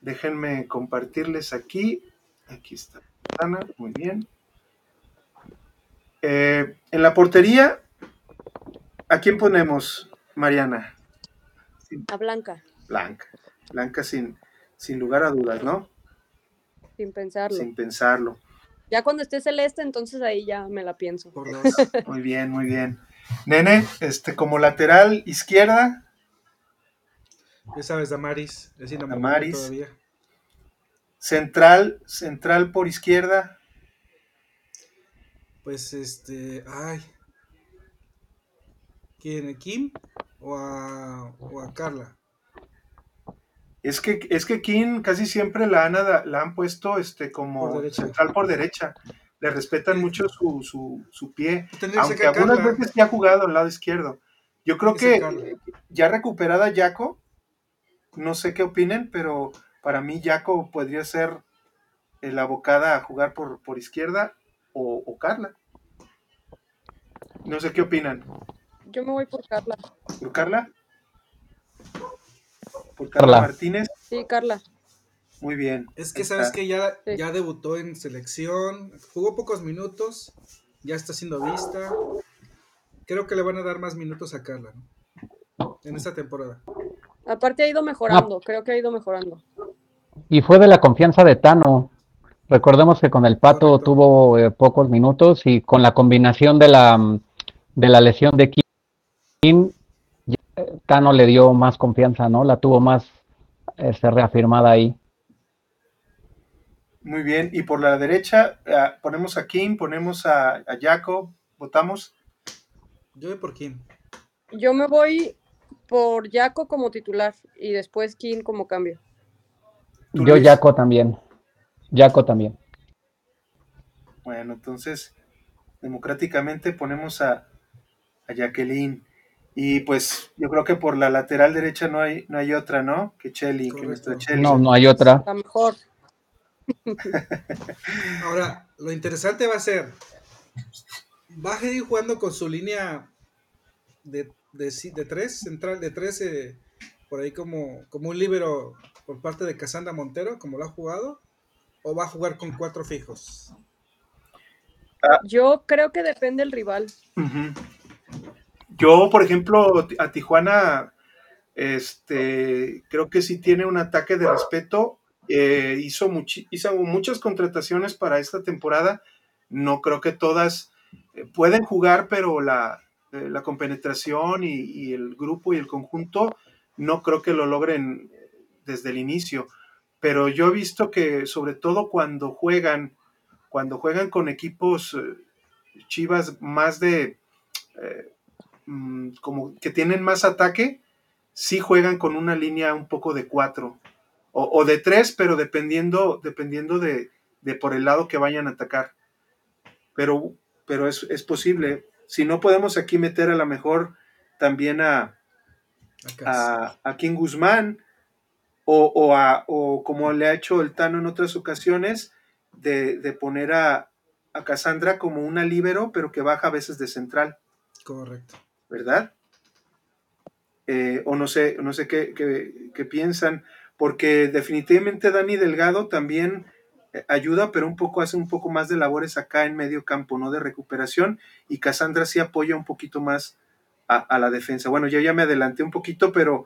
Speaker 1: Déjenme compartirles aquí. Aquí está. Ana, muy bien. Eh, en la portería, ¿a quién ponemos, Mariana?
Speaker 4: A Blanca.
Speaker 1: Blanca. Blanca sin, sin lugar a dudas, ¿no?
Speaker 4: Sin pensarlo.
Speaker 1: Sin pensarlo.
Speaker 4: Ya cuando esté celeste, entonces ahí ya me la pienso.
Speaker 1: Por *laughs* dos. muy bien, muy bien. Nene, este, como lateral izquierda.
Speaker 2: Ya sabes, Damaris. Es
Speaker 1: Damaris. Todavía. Central, central por izquierda.
Speaker 2: Pues este. Ay. ¿Quién? ¿Kim? ¿O a, o a Carla?
Speaker 1: Es que, es que Kim casi siempre la han, la han puesto este, como central por derecha. Le respetan mucho su, su, su pie. Aunque algunas veces ya ha jugado al lado izquierdo. Yo creo que ya recuperada Jaco, no sé qué opinen, pero para mí Jaco podría ser la abocada a jugar por, por izquierda o, o Carla. No sé qué opinan.
Speaker 4: Yo me voy por Carla.
Speaker 1: ¿Por Carla? por Carla, Martínez.
Speaker 4: Sí, Carla.
Speaker 1: Muy bien.
Speaker 2: Es que sabes que ya, ya debutó en selección, jugó pocos minutos, ya está siendo vista. Creo que le van a dar más minutos a Carla en esta temporada.
Speaker 4: Aparte ha ido mejorando, creo que ha ido mejorando.
Speaker 3: Y fue de la confianza de Tano. Recordemos que con el Pato tuvo eh, pocos minutos y con la combinación de la, de la lesión de Kim, Tano le dio más confianza, ¿no? La tuvo más este, reafirmada ahí.
Speaker 1: Muy bien, y por la derecha eh, ponemos a Kim, ponemos a, a Jaco, votamos.
Speaker 2: Yo voy por Kim.
Speaker 4: Yo me voy por Jaco como titular y después Kim como cambio.
Speaker 3: Yo Jaco también. Jaco también.
Speaker 1: Bueno, entonces, democráticamente ponemos a, a Jacqueline. Y pues yo creo que por la lateral derecha no hay, no hay otra, ¿no? Que Chelly, que nuestra Chelly.
Speaker 3: No, no hay otra.
Speaker 4: La mejor. *laughs*
Speaker 2: Ahora, lo interesante va a ser, va a seguir jugando con su línea de, de, tres, central, de tres, eh, por ahí como, como un líbero por parte de Casandra Montero, como lo ha jugado, o va a jugar con cuatro fijos.
Speaker 4: Yo creo que depende del rival.
Speaker 1: Yo, por ejemplo, a Tijuana, este, creo que sí tiene un ataque de respeto. Eh, hizo, hizo muchas contrataciones para esta temporada. No creo que todas eh, pueden jugar, pero la, eh, la compenetración y, el grupo y el conjunto no creo que lo logren desde el inicio. Pero yo he visto que sobre todo cuando juegan, cuando juegan con equipos eh, Chivas más de eh, mm, como que tienen más ataque, sí juegan con una línea un poco de cuatro o, de tres, pero dependiendo, dependiendo de, por el lado que vayan a atacar. Pero, pero es, es posible. Si no podemos aquí meter a lo mejor también a, a, a, King Guzmán o, o, a, o como le ha hecho el Tano en otras ocasiones, de, de poner a, a Cassandra como una líbero, pero que baja a veces de central.
Speaker 2: Correcto.
Speaker 1: ¿Verdad? Eh, o no sé, no sé qué, qué, piensan, porque definitivamente Dani Delgado también eh, ayuda, pero un poco hace un poco más de labores acá en medio campo, ¿no? De recuperación, y Cassandra sí apoya un poquito más a, la defensa. Bueno, yo ya me adelanté un poquito, pero,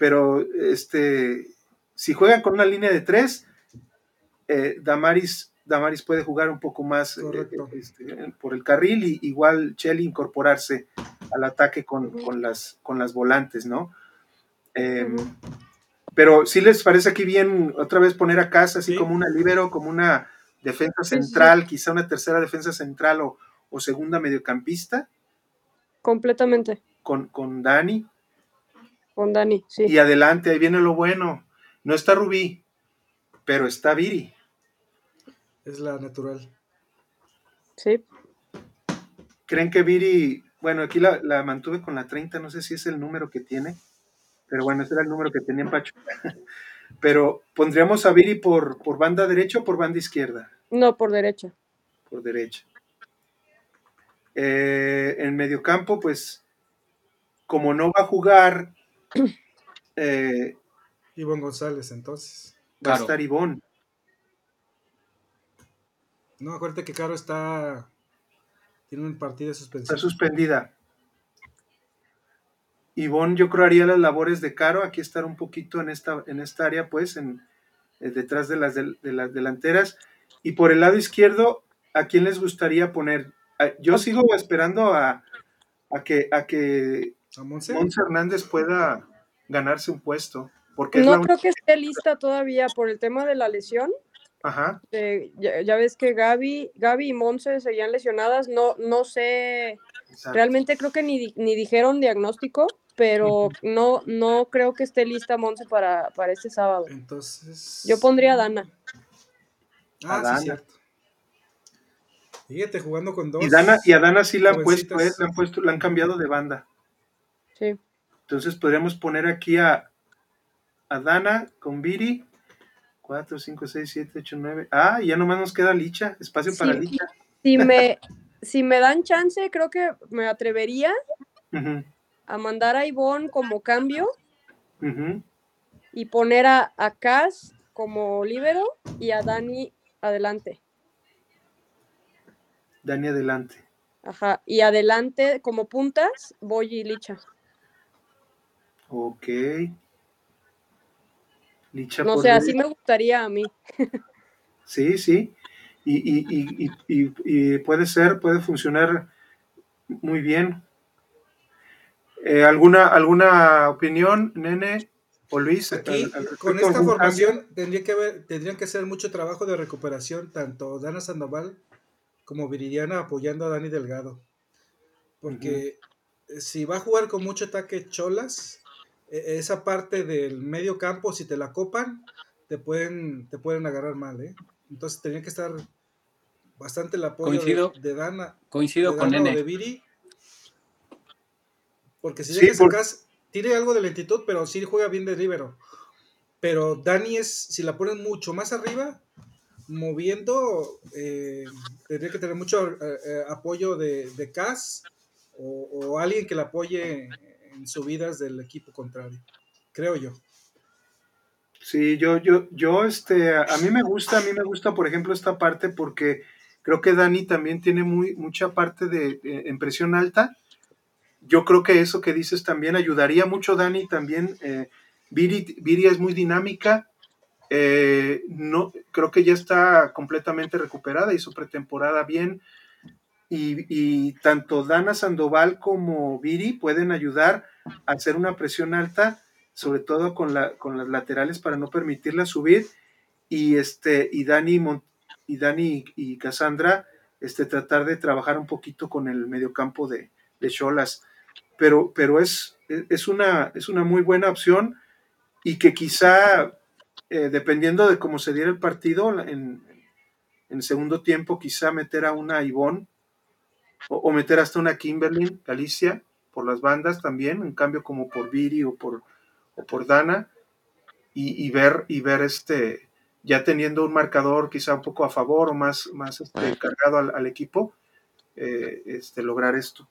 Speaker 1: pero este, si juegan con una línea de tres, eh, Damaris Damaris puede jugar un poco más eh, este, por el carril y igual Chelly incorporarse al ataque con, las, con las volantes, ¿no? Em, pero si les parece aquí bien otra vez poner a casa así como una libero, como una defensa central, quizá una tercera defensa central o, segunda mediocampista.
Speaker 4: Completamente.
Speaker 1: Con, con Dani.
Speaker 4: Con Dani, sí.
Speaker 1: Y adelante, ahí viene lo bueno. No está Rubí, pero está Viri
Speaker 2: es la natural.
Speaker 4: Sí.
Speaker 1: ¿Creen que Viri, bueno, aquí la, mantuve con la 30, no sé si es el número que tiene, pero bueno, ese era el número que tenía en Pacho. *laughs* pero pondríamos a Viri por, por banda derecha o por banda izquierda?
Speaker 4: No, por derecha.
Speaker 1: Por derecha. Eh, en mediocampo, pues, como no va a jugar.
Speaker 2: Eh, Ivonne González, entonces.
Speaker 1: Va a estar Ivonne.
Speaker 2: No, acuérdate que Caro está. Tiene un partido de suspensión.
Speaker 1: Está suspendida. Ivonne, yo creo, haría las labores de Caro. Aquí estar un poquito en esta, en esta área, pues, en, eh, detrás de las, de, las delanteras. Y por el lado izquierdo, ¿a quién les gustaría poner? Ah, yo sigo esperando a, a que, a que Monse? Hernández pueda ganarse un puesto. Porque
Speaker 4: no creo que esté lista todavía por el tema de la lesión.
Speaker 1: Ajá.
Speaker 4: ya, ves que Gaby, Gaby y Monse seguían lesionadas, no, no sé, realmente creo que ni, ni dijeron diagnóstico, pero no, no creo que esté lista Monse para, para este sábado.
Speaker 2: Entonces.
Speaker 4: Yo pondría a Dana.
Speaker 2: Ah, sí, cierto. Fíjate, jugando con dos.
Speaker 1: Y, Dana, y a Dana sí la han puesto, eh, la han puesto, la han cambiado de banda.
Speaker 4: Sí.
Speaker 1: Entonces podríamos poner aquí a, a Dana con Viri 4, 5, 6, 7, 8, 9. Ah, ya nomás nos queda Licha, espacio para Licha.
Speaker 4: Si me, *laughs* si me dan chance, creo que me atrevería a mandar a Ivonne como cambio y poner a, a Cass como líbero y a Dani adelante.
Speaker 1: Dani adelante.
Speaker 4: Ajá, y adelante como puntas, voy y Licha.
Speaker 1: Ok
Speaker 4: no sé, así me gustaría a mí.
Speaker 1: sí, sí. Y, puede ser, puede funcionar muy bien. Eh, ¿alguna, ¿Alguna opinión, Nene o Luis?
Speaker 2: con esta formación tendría que haber, tendrían que hacer mucho trabajo de recuperación, tanto Dana Sandoval como Viridiana apoyando a Dani Delgado. Porque si va a jugar con mucho ataque Cholas, esa parte del medio campo, si te la copan, te pueden, te pueden agarrar mal, ¿eh? Entonces tenía que estar bastante el apoyo de, Dana.
Speaker 3: Coincido con Nene.
Speaker 2: de Viri. Porque si sí, tiene algo de lentitud, pero sí juega bien de libero. Pero Dani es, si la ponen mucho más arriba, moviendo, eh, tendría que tener mucho eh, eh, apoyo de, de Cas o, o, alguien que la apoye subidas del equipo contrario, creo yo.
Speaker 1: Sí, yo, yo, yo, este, a mí me gusta, a mí me gusta, por ejemplo, esta parte porque creo que Dani también tiene muy, mucha parte de, en presión alta. Yo creo que eso que dices también ayudaría mucho, Dani, también. Eh, Viri, es muy dinámica. Eh, no, creo que ya está completamente recuperada, hizo pretemporada bien y, tanto Dana Sandoval como Viri pueden ayudar hacer una presión alta sobre todo con, la, con las laterales para no permitirla subir, y, este, y Dani, y, Dani y Cassandra este, tratar de trabajar un poquito con el mediocampo de, de Cholas. Pero, pero es, es, una, es una muy buena opción y que quizá, eh, dependiendo de cómo se diera el partido, en, en segundo tiempo quizá meter a una Ivonne o, meter hasta una Kimberly, Galicia, por las bandas también, en cambio como por Viri o por, o por Dana, y, ver, y ver este, ya teniendo un marcador quizá un poco a favor o más, más este, cargado al, equipo, eh, este, lograr esto.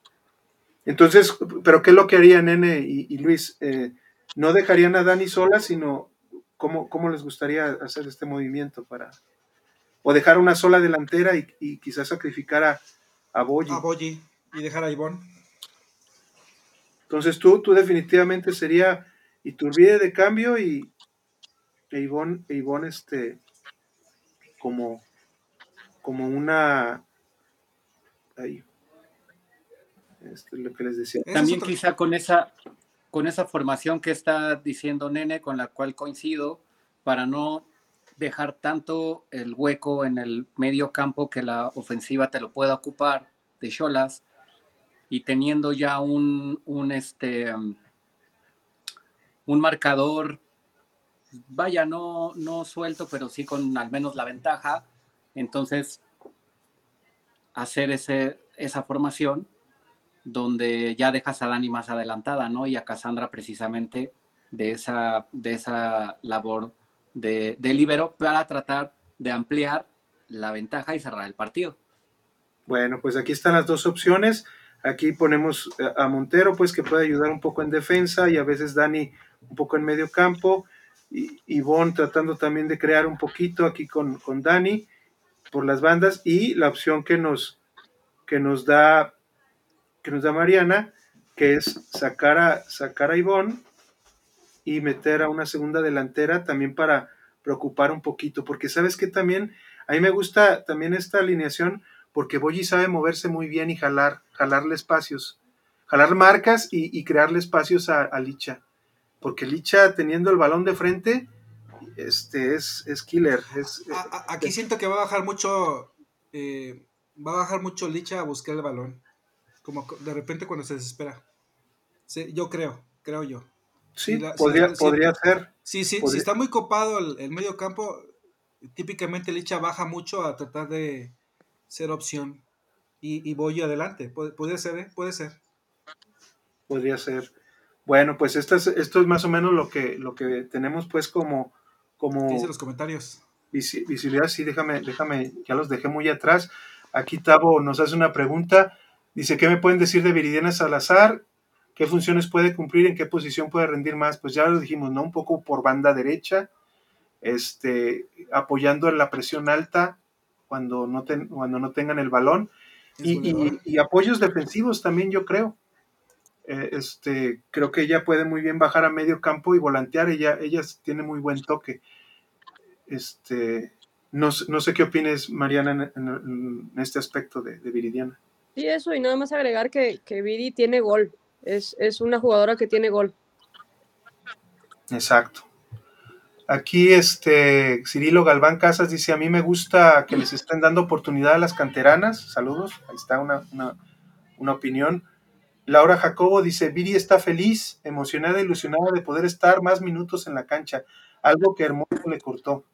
Speaker 1: Entonces, ¿pero qué es lo que haría Nene y, Luis? Eh, no dejarían a Dani sola, sino cómo, cómo les gustaría hacer este movimiento para... O dejar una sola delantera y, quizás sacrificar a, a Boyi.
Speaker 2: A Boyi y dejar a Ivonne.
Speaker 1: Entonces tú, tú definitivamente sería Iturbide de cambio y e Ivonne, e este, como, como una... Ahí, este, lo que les decía.
Speaker 3: También quizá con esa, con esa formación que está diciendo Nene, con la cual coincido, para no dejar tanto el hueco en el medio campo que la ofensiva te lo pueda ocupar de Cholas y teniendo ya un, un, este, um, un marcador, vaya, no, no suelto, pero sí con al menos la ventaja, entonces hacer ese, esa formación donde ya dejas a Dani más adelantada, ¿no? Y a Cassandra precisamente de esa, de esa labor de, de libero para tratar de ampliar la ventaja y cerrar el partido.
Speaker 1: Bueno, pues aquí están las dos opciones. Aquí ponemos a Montero, pues que puede ayudar un poco en defensa y a veces Dani un poco en medio campo. Y Ivonne tratando también de crear un poquito aquí con, con Dani por las bandas. Y la opción que nos, que nos da que nos da Mariana, que es sacar a, sacar a Ivonne y meter a una segunda delantera también para preocupar un poquito, porque sabes que también, a mí me gusta también esta alineación, porque Boyi sabe moverse muy bien y jalar, jalarle espacios, jalar marcas y, crearle espacios a, Licha, porque Licha teniendo el balón de frente, este es, es killer. Es,
Speaker 2: aquí siento que va a bajar mucho, eh, va a bajar mucho Licha a buscar el balón como de repente cuando se desespera. Sí, yo creo, creo yo.
Speaker 1: Sí, podría, podría ser.
Speaker 2: Sí, sí, si está muy copado el, medio campo, típicamente Licha baja mucho a tratar de ser opción. Y, voy adelante. puede ser, ¿eh? Puede ser.
Speaker 1: Podría ser. Bueno, pues esto es, esto es más o menos lo que, lo que tenemos pues como... como
Speaker 2: dice los comentarios?
Speaker 1: Visibilidad, sí, déjame, déjame, ya los dejé muy atrás. Aquí Tavo nos hace una pregunta. Dice, ¿qué me pueden decir de Viridiana Salazar? ¿Qué funciones puede cumplir? ¿En qué posición puede rendir más? Pues ya lo dijimos, ¿no? Un poco por banda derecha, este, apoyando en la presión alta cuando no, cuando no tengan el balón. Y, apoyos defensivos también, yo creo. Eh, este, creo que ella puede muy bien bajar a medio campo y volantear. Ella, ella tiene muy buen toque. Este, no, sé qué opines, Mariana, en, este aspecto de Viridiana.
Speaker 4: Sí, eso, y nada más agregar que, que Viri tiene gol. Es, una jugadora que tiene gol.
Speaker 1: Exacto. Aquí este Cirilo Galván Casas dice, a mí me gusta que les estén dando oportunidad a las canteranas. Saludos, ahí está una, una opinión. Laura Jacobo dice, Viri está feliz, emocionada, ilusionada de poder estar más minutos en la cancha, algo que Hermoso le cortó.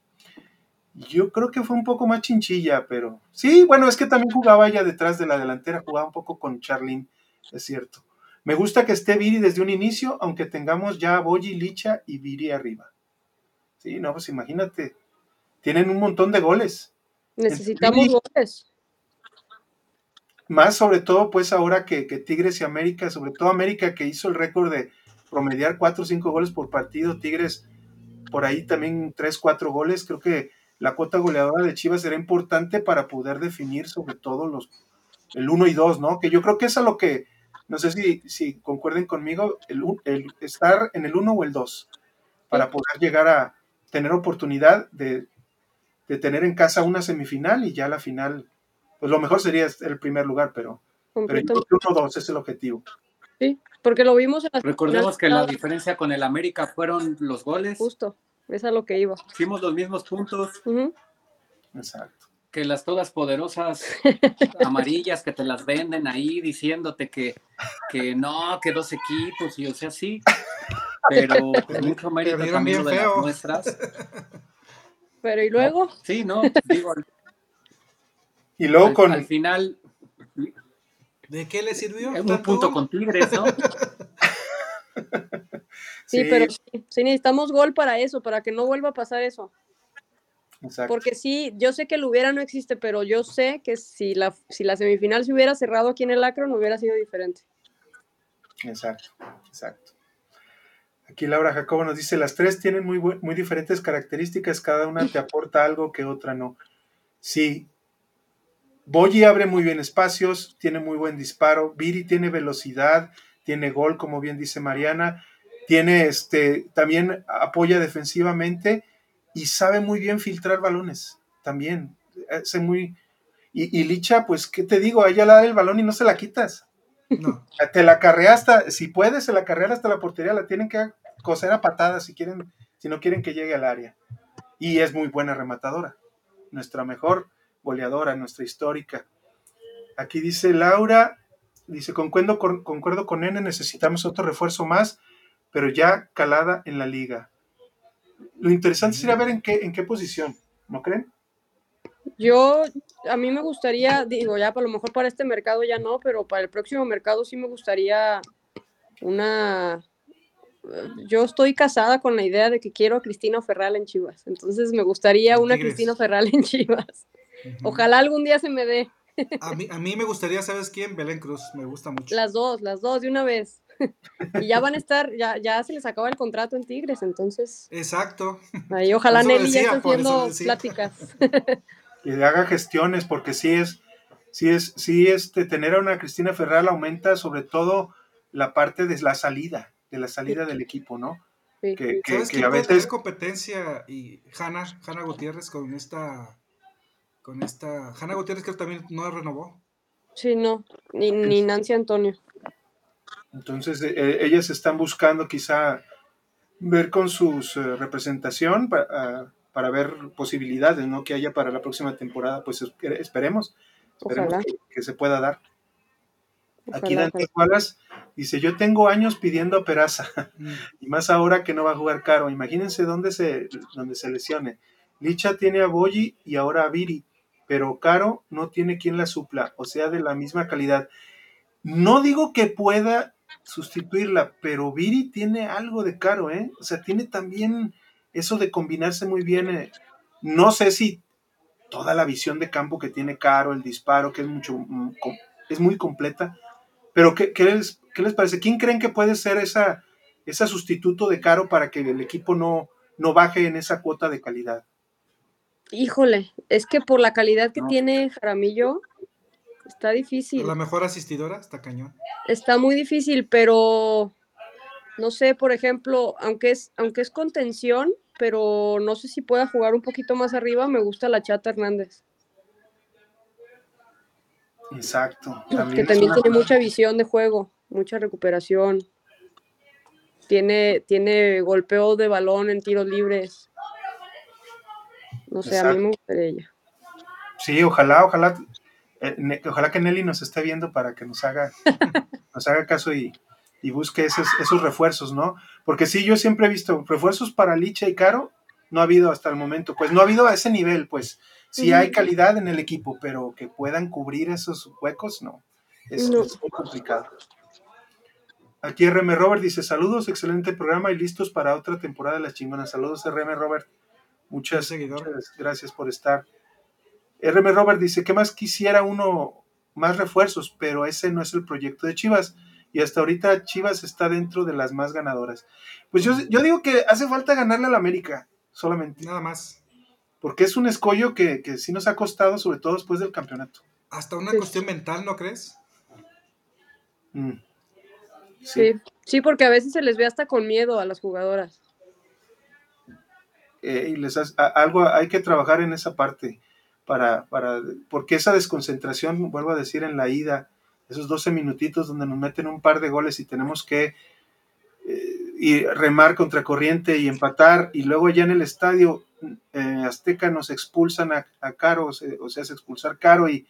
Speaker 1: Yo creo que fue un poco más chinchilla, pero sí, bueno, es que también jugaba ella detrás de la delantera, jugaba un poco con Charlene, es cierto. Me gusta que esté Viri desde un inicio, aunque tengamos ya a Boyi, Licha y Viri arriba. Sí, no, pues imagínate, tienen un montón de goles.
Speaker 4: Necesitamos goles.
Speaker 1: Más sobre todo, pues ahora que, que, Tigres y América, sobre todo América que hizo el récord de promediar 4 o 5 goles por partido, Tigres por ahí también 3, 4 goles, creo que la cuota goleadora de Chivas será importante para poder definir sobre todo los el 1 y 2, ¿no? Que yo creo que es a lo que, no sé si, si concuerden conmigo, el, el estar en el 1 o el 2, para poder llegar a tener oportunidad de, tener en casa una semifinal y ya la final, pues lo mejor sería el primer lugar, pero, pero 1 2 es el objetivo.
Speaker 4: Sí, Porque lo vimos en la
Speaker 3: Recordemos que la diferencia con el América fueron los goles.
Speaker 4: Justo, es a lo que iba.
Speaker 3: Hicimos los mismos puntos.
Speaker 1: Exacto.
Speaker 3: Que las todas poderosas *laughs* amarillas que te las venden ahí diciéndote que, que no, que dos equipos, y o sea, sí. Pero mucho mérito también de las nuestras. *laughs*
Speaker 4: Pero ¿y luego?
Speaker 3: Sí, no, digo. *laughs*
Speaker 1: Y luego con.
Speaker 3: Al final,
Speaker 2: ¿De qué le sirvió?
Speaker 3: Un punto con Tigres, ¿no? *laughs*
Speaker 4: sí, pero sí, necesitamos gol para eso, para que no vuelva a pasar eso. Exacto. Porque sí, yo sé que el hubiera no existe, pero yo sé que si la, si la semifinal se hubiera cerrado aquí en el Acro, no hubiera sido diferente.
Speaker 1: Exacto, exacto. Aquí Laura Jacobo nos dice, las tres tienen muy, muy diferentes características, cada una te aporta algo que otra no. Sí, Boyi abre muy bien espacios, tiene muy buen disparo. Viri tiene velocidad, tiene gol, como bien dice Mariana. Tiene este, también apoya defensivamente y sabe muy bien filtrar balones. También. Hace muy. Y, Licha, pues, ¿qué te digo? A ella le da el balón y no se la quitas. No. Te la carrea hasta, si puedes, se la carrea hasta la portería, la tienen que coser a patadas si quieren, si no quieren que llegue al área. Y es muy buena rematadora. Nuestra mejor goleadora, nuestra histórica. Aquí dice Laura, dice, concuerdo con, concuerdo con N, necesitamos otro refuerzo más, pero ya calada en la liga. Lo interesante sería ver en qué, en qué posición, ¿no creen?
Speaker 4: Yo, a mí me gustaría, digo, ya a lo mejor para este mercado ya no, pero para el próximo mercado sí me gustaría una... Yo estoy casada con la idea de que quiero a Cristina Ferral en Chivas, entonces me gustaría una Cristina Ferral en Chivas. Ojalá algún día se me dé.
Speaker 2: A mí, a mí me gustaría, ¿sabes quién? Belén Cruz, me gusta mucho.
Speaker 4: Las dos, las dos, de una vez. y ya van a estar, ya, ya se les acaba el contrato en Tigres, entonces.
Speaker 2: Exacto.
Speaker 4: Ahí ojalá Nelly ya esté haciendo pláticas. *laughs*
Speaker 1: que haga gestiones, porque sí es, sí es, sí este, tener a una Cristina Ferral aumenta sobre todo la parte de la salida, de la salida del equipo, ¿no?
Speaker 2: Que, que, a veces competencia y Hanna, Hanna Gutiérrez con esta con esta. Hanna Gutiérrez que también no renovó.
Speaker 4: Sí, no, ni, ni Nancy Antonio.
Speaker 1: Entonces, eh, eh, ellas están buscando quizá ver con su eh, representación para, para, ver posibilidades ¿no? que haya para la próxima temporada. Pues esperemos, esperemos que, se pueda dar. Aquí Dante Wallace dice, yo tengo años pidiendo a Peraza, mm. *laughs* y más ahora que no va a jugar caro. Imagínense dónde se, dónde se lesione. Licha tiene a Boyi y ahora a Viri pero Caro no tiene quien la supla, o sea, de la misma calidad. No digo que pueda sustituirla, pero Viri tiene algo de Caro, ¿eh? O sea, tiene también eso de combinarse muy bien. Eh. No sé si toda la visión de campo que tiene Caro, el disparo, que es mucho, mm, es muy completa, pero ¿qué, les, les, parece? ¿Quién creen que puede ser esa, esa sustituto de Caro para que el equipo no, no baje en esa cuota de calidad?
Speaker 4: Híjole, es que por la calidad que tiene Jaramillo, está difícil.
Speaker 2: La mejor asistidora, está cañón.
Speaker 4: Está muy difícil, pero no sé, por ejemplo, aunque es, aunque es contención, pero no sé si pueda jugar un poquito más arriba, me gusta la Chata Hernández.
Speaker 1: Exacto.
Speaker 4: que también tiene mucha visión de juego, mucha recuperación. Tiene, tiene golpeo de balón en tiros libres. No sé, a mí me gustaría ella.
Speaker 1: Sí, ojalá, ojalá, eh, ojalá que Nelly nos esté viendo para que nos haga, *laughs* nos haga caso y, busque esos, esos, refuerzos, ¿no? Porque sí, yo siempre he visto refuerzos para Licha y Caro, no ha habido hasta el momento, pues no ha habido a ese nivel, pues sí hay calidad en el equipo, pero que puedan cubrir esos huecos, no, es, muy complicado. Aquí RM Robert dice, saludos, excelente programa y listos para otra temporada de las chingonas. Saludos RM Robert. Muchas, gracias por estar. RM Robert dice, ¿qué más quisiera uno? Más refuerzos, pero ese no es el proyecto de Chivas. Y hasta ahorita Chivas está dentro de las más ganadoras. Pues yo, yo digo que hace falta ganarle a la América, solamente.
Speaker 2: Nada más.
Speaker 1: Porque es un escollo que, que sí nos ha costado, sobre todo después del campeonato.
Speaker 2: Hasta una cuestión mental, ¿no crees?
Speaker 4: Mm. Sí. sí, porque a veces se les ve hasta con miedo a las jugadoras.
Speaker 1: Eh, y les algo hay que trabajar en esa parte para, para, porque esa desconcentración, vuelvo a decir, en la ida esos 12 minutitos donde nos meten un par de goles y tenemos que y remar contra corriente y empatar, y luego ya en el estadio eh, Azteca nos expulsan a, Caro, o sea, se expulsar Caro y,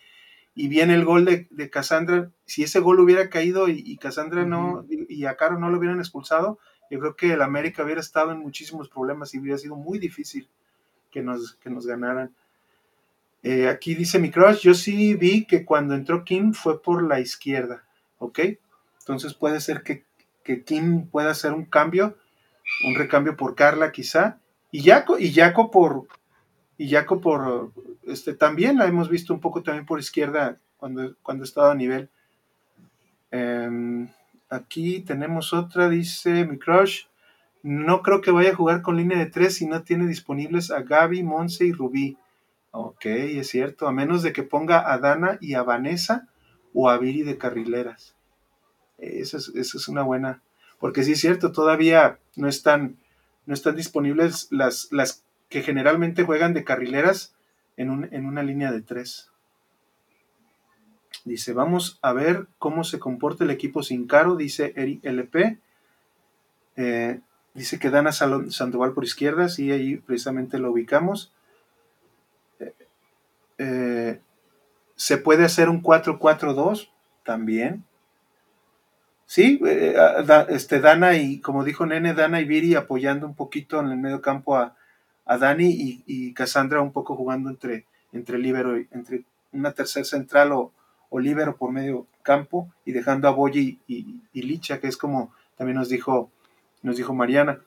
Speaker 1: y viene el gol de, de Cassandra. Si ese gol hubiera caído y, y Cassandra no, y a Caro no lo hubieran expulsado, yo creo que el América hubiera estado en muchísimos problemas y hubiera sido muy difícil que nos, que nos ganaran. Eh, aquí dice mi crush, yo sí vi que cuando entró Kim fue por la izquierda, ¿ok? Entonces puede ser que que Kim pueda hacer un cambio, un recambio por Carla quizá, y Jaco, y Jaco por, y Jaco por, este, también la hemos visto un poco también por izquierda cuando, cuando estaba a nivel. Em, aquí tenemos otra, dice mi crush, no creo que vaya a jugar con línea de tres si no tiene disponibles a Gaby, Monse y Rubí. Ok, es cierto, a menos de que ponga a Dana y a Vanessa o a Viri de carrileras. Esa es, una buena, porque sí es cierto, todavía no están, no están disponibles las, las que generalmente juegan de carrileras en, una línea de tres. Dice, vamos a ver cómo se comporta el equipo sin caro, dice Eric LP. Eh, dice que Dana Sandoval por izquierda, sí, ahí precisamente lo ubicamos. Eh, eh, se puede hacer un 4-4-2 también. Sí, eh, este, Dana y, como dijo Nene, Dana y Viri apoyando un poquito en el medio campo a, Dani y, y, Cassandra un poco jugando entre, entre libero, entre una tercer central o, o libero por medio campo y dejando a Boyi y, Licha, que es como también nos dijo, nos dijo Mariana.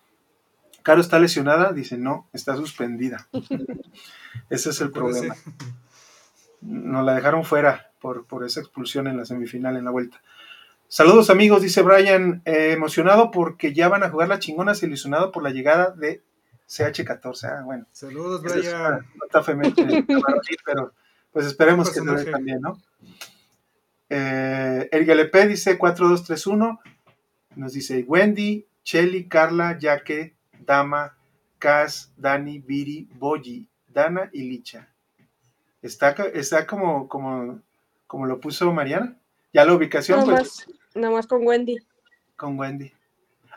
Speaker 1: Caro está lesionada, dice no, está suspendida. *laughs* Ese es el problema. Nos la dejaron fuera por, por esa expulsión en la semifinal, en la vuelta. Saludos amigos, dice Brian, eh, emocionado porque ya van a jugar la chingona, ilusionado por la llegada de CH14. Ah, bueno.
Speaker 2: Saludos, Brian.
Speaker 1: No *laughs* está pero pues esperemos que te también, ¿no? Eh, el GLP dice 4231, nos dice Wendy, Chelly, Carla, Yaque, Dama, Cas, Dani, Viri, Boyi, Dana y Licha. Está, está como, como, como lo puso Mariana. Ya la ubicación,
Speaker 4: pues. Nada más con Wendy.
Speaker 1: Con Wendy.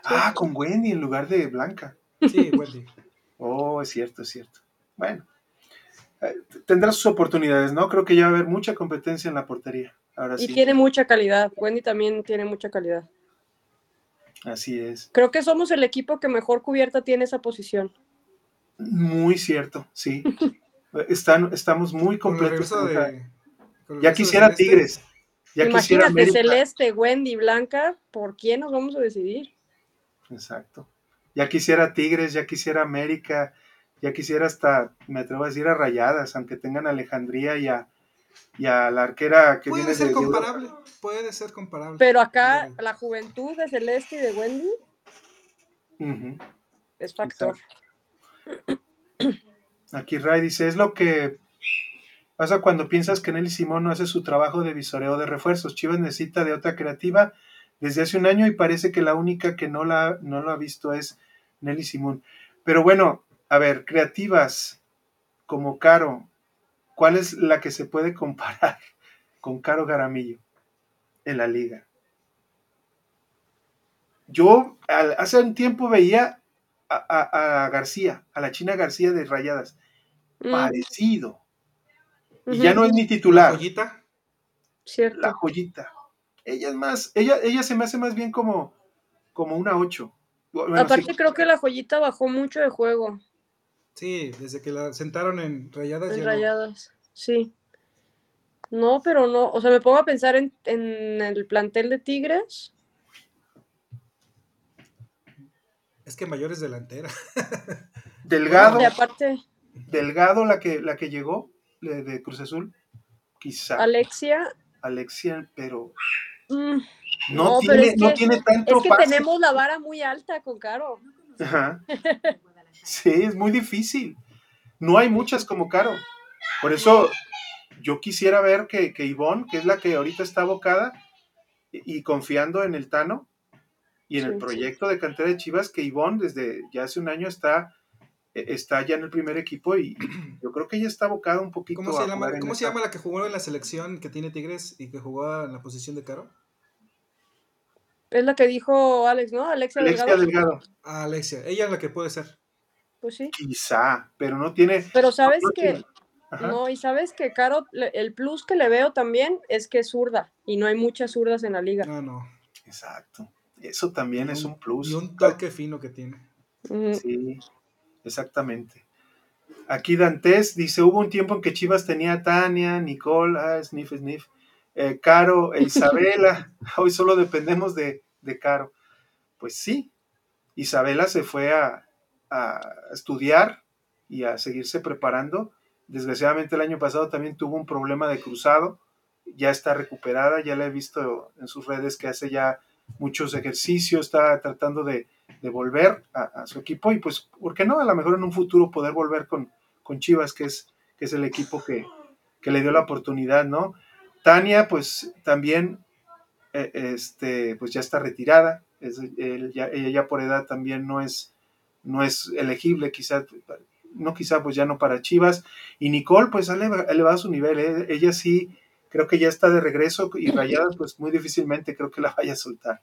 Speaker 1: Ah, con Wendy en lugar de Blanca.
Speaker 2: Sí, Wendy.
Speaker 1: oh, es cierto, es cierto. Bueno, eh, tendrá sus oportunidades, ¿no? Creo que ya va a haber mucha competencia en la portería. Ahora
Speaker 4: y tiene mucha calidad. Wendy también tiene mucha calidad.
Speaker 1: Así es.
Speaker 4: Creo que somos el equipo que mejor cubierta tiene esa posición.
Speaker 1: Muy cierto, sí. Están, estamos muy completos. ya quisiera Tigres.
Speaker 4: Imagínate, Celeste, Wendy, Blanca, ¿por quién nos vamos a decidir?
Speaker 1: Exacto. Ya quisiera Tigres, ya quisiera América, ya quisiera hasta, me atrevo a decir, a Rayadas, aunque tengan a Alejandría y a, la arquera que
Speaker 2: puede ser comparable, puede ser comparable.
Speaker 4: Pero acá la juventud de Celeste y de Wendy es factor. *clears throat*
Speaker 1: Aquí Ray dice, es lo que Pasa cuando piensas que Nelly Simón no hace su trabajo de visoreo de refuerzos. Chivas necesita de otra creativa desde hace un año y parece que la única que no, la, no lo ha visto es Nelly Simón. Pero bueno, a ver, creativas como Caro, ¿cuál es la que se puede comparar *laughs* con Caro Garamillo en la liga? Yo hace un tiempo veía a, García, a la China García de Rayadas, mm. parecido y ya no es mi titular.
Speaker 2: ¿La joyita?
Speaker 4: Cierto.
Speaker 1: La joyita. Ella es más, ella, ella se me hace más bien como, como una 8.
Speaker 4: Aparte creo que la joyita bajó mucho de juego.
Speaker 2: Sí, desde que la sentaron en rayadas.
Speaker 4: En rayadas, sí. No, pero no, o sea, me pongo a pensar en, el plantel de Tigres.
Speaker 2: Es que mayor es delantera. *laughs*
Speaker 1: Delgado.
Speaker 4: Y aparte.
Speaker 1: Delgado la que, la que llegó de Cruz Azul, quizá.
Speaker 4: Alexia.
Speaker 1: Alexia, pero mm, no, tiene, no tiene tanto.
Speaker 4: Es que tenemos la vara muy alta con Caro. *laughs*
Speaker 1: Sí, es muy difícil. No hay muchas como Caro. Por eso yo quisiera ver que, que Ivonne, que es la que ahorita está abocada y, confiando en el Tano y en el proyecto de cantera de Chivas, que Ivonne desde ya hace un año está e, está ya en el primer equipo y yo creo que ella está abocada un poquito
Speaker 2: ¿Cómo se, llama, ¿cómo se llama la que jugó en la selección que tiene Tigres y que jugó en la posición de Caro?
Speaker 4: Es la que dijo Alex, ¿no? Alexia,
Speaker 1: Alexia Delgado.
Speaker 2: Ah, Alexia, ella es la que puede ser.
Speaker 4: Pues sí.
Speaker 1: Quizá, pero no tiene.
Speaker 4: Pero sabes que. No, y sabes que Caro, el plus que le veo también es que es zurda y no hay muchas zurdas en la liga.
Speaker 2: No, no.
Speaker 1: Exacto. Eso también es un plus.
Speaker 2: Y un toque fino que tiene.
Speaker 1: Sí, exactamente. Aquí Dantes dice, hubo un tiempo en que Chivas tenía a Tania, Nicole, ah, Sniff, Sniff, eh, Caro e *laughs* Isabela. Hoy solo dependemos de, de, Caro. Pues sí, Isabela se fue a, a, estudiar y a seguirse preparando. Desgraciadamente el año pasado también tuvo un problema de cruzado. Ya está recuperada, ya la he visto en sus redes que hace ya muchos ejercicios, está tratando de, de volver a, su equipo y pues, ¿por qué no? A lo mejor en un futuro poder volver con, con Chivas, que es, que es el equipo que, que le dio la oportunidad, ¿no? Tania, pues también, eh, este, pues ya está retirada, ella ya por edad también no es, no es elegible, quizá, no quizá, pues ya no para Chivas. Y Nicole, pues ha elevado su nivel, ¿eh? ella sí, creo que ya está de regreso y rayada, pues muy difícilmente creo que la vaya a soltar.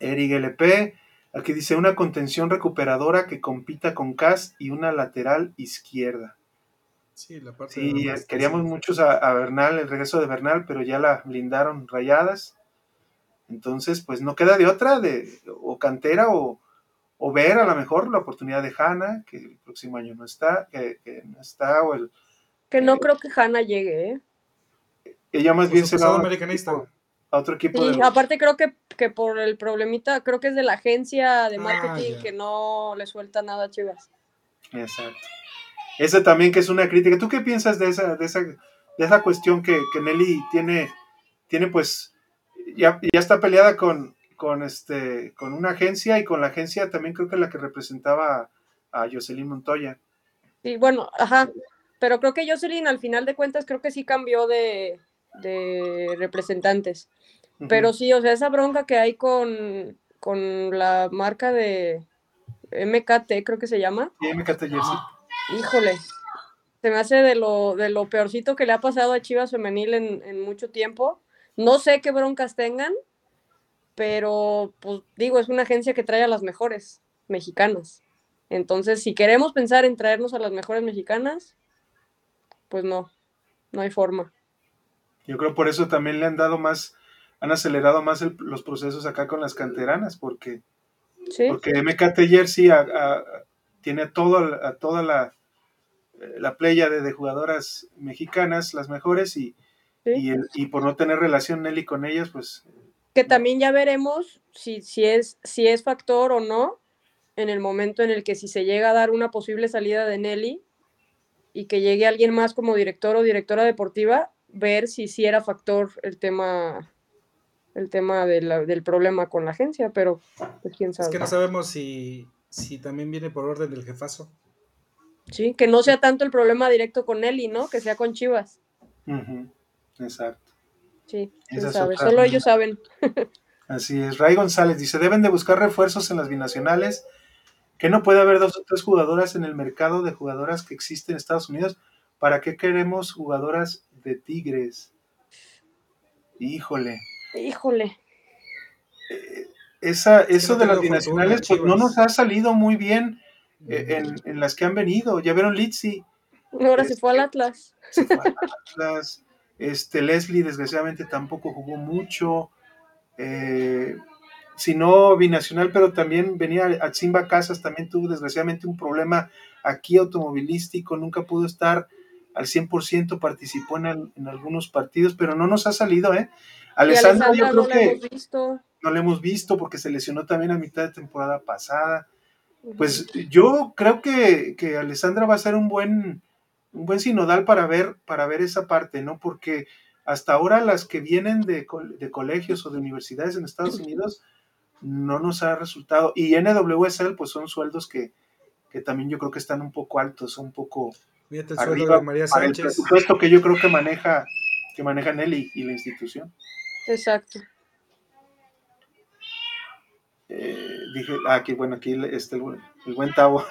Speaker 1: Eric LP, aquí dice una contención recuperadora que compita con Cas y una lateral izquierda.
Speaker 2: Sí, la parte
Speaker 1: sí queríamos muchos a, Bernal, el regreso de Bernal, pero ya la blindaron rayadas. Entonces, pues no queda de otra, de o cantera o, ver a lo mejor la oportunidad de Hanna, que el próximo año no está, que, no está, o el...
Speaker 4: Que no eh, creo que Hanna llegue, ¿eh?
Speaker 1: Ella más bien será...
Speaker 2: americanista.
Speaker 1: a otro equipo.
Speaker 4: Sí, aparte creo que, que, por el problemita, creo que es de la agencia de ah, marketing que no le suelta nada a Chivas.
Speaker 1: Exacto. Esa también que es una crítica. ¿Tú qué piensas de esa, de esa, de esa cuestión que, que Nelly tiene, tiene pues, ya, ya está peleada con, con, este, con una agencia y con la agencia también creo que la que representaba a Jocelyn Montoya.
Speaker 4: Sí, bueno, ajá, pero creo que Jocelyn al final de cuentas creo que sí cambió de, de representantes. Pero sí, o sea, esa bronca que hay con, con la marca de MKT, creo que se llama.
Speaker 1: Sí, MKT Jersey
Speaker 4: híjole, se me hace de lo, de lo peorcito que le ha pasado a Chivas Femenil en, mucho tiempo. No sé qué broncas tengan, pero pues digo, es una agencia que trae a las mejores mexicanas. Entonces, si queremos pensar en traernos a las mejores mexicanas, pues no, no hay forma.
Speaker 1: Yo creo por eso también le han dado más, han acelerado más los procesos acá con las canteranas, porque, ¿Sí? porque MKT Jersey tiene todo, a toda la, eh, la playa de, jugadoras mexicanas, las mejores, y, y, por no tener relación Nelly con ellas, pues...
Speaker 4: Que también ya veremos si, si, es, si es factor o no en el momento en el que si se llega a dar una posible salida de Nelly y que llegue alguien más como director o directora deportiva, ver si sí era factor el tema el tema del problema con la agencia, pero pues quién sabe.
Speaker 2: Es que no sabemos si, si también viene por orden del jefazo.
Speaker 4: Sí, que no sea tanto el problema directo con Eli, ¿no? Que sea con Chivas.
Speaker 1: Exacto.
Speaker 4: Sí, sabe. Solo ellos saben.
Speaker 1: Así es. Ray González dice, deben de buscar refuerzos en las binacionales, que no puede haber dos o tres jugadoras en el mercado de jugadoras que existen en Estados Unidos. ¿Para qué queremos jugadoras de Tigres? Híjole.
Speaker 4: Híjole.
Speaker 1: Eh, esa, eso de las binacionales pues, no nos ha salido muy bien eh, en, las que han venido. Ya vieron Litzy.
Speaker 4: Ahora se fue al Atlas.
Speaker 1: Se fue al Atlas. Este, Leslie, desgraciadamente, tampoco jugó mucho. Eh, si no binacional, pero también venía a Simba Casas, también tuvo desgraciadamente un problema aquí automovilístico, nunca pudo estar al 100%, participó en, en algunos partidos, pero no nos ha salido, ¿eh? Alessandra, yo creo que no lo hemos visto porque se lesionó también a mitad de temporada pasada. Pues yo creo que, que Alessandra va a ser un buen, un buen sinodal para ver, para ver esa parte, ¿no? Porque hasta ahora las que vienen de, de colegios o de universidades en Estados Unidos no nos ha resultado. Y NWSL, pues son sueldos que, que también yo creo que están un poco altos, un poco
Speaker 2: el arriba de María Sánchez.
Speaker 1: el presupuesto que yo creo que maneja, que maneja Nelly y la institución.
Speaker 4: Exacto.
Speaker 1: Eh, dije, ah, aquí, bueno, aquí este, el, buen Tavo.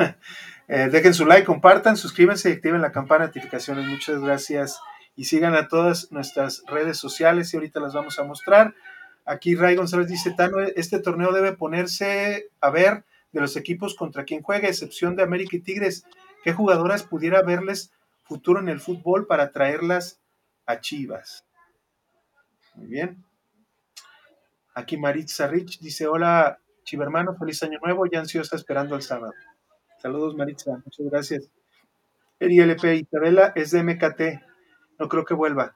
Speaker 1: Dejen su like, compartan, suscríbanse y activen la campana de notificaciones. Muchas gracias. Y sigan a todas nuestras redes sociales y ahorita las vamos a mostrar. Aquí Ray González dice, Tano, este torneo debe ponerse a ver de los equipos contra quien juega, excepción de América y Tigres. ¿Qué jugadoras pudiera verles futuro en el fútbol para traerlas a Chivas? Muy bien. Aquí Maritza Rich dice, hola Chivermano, feliz año nuevo, ya ansiosa esperando el sábado. Saludos Maritza, muchas gracias. LP Isabela es de MKT, no creo que vuelva.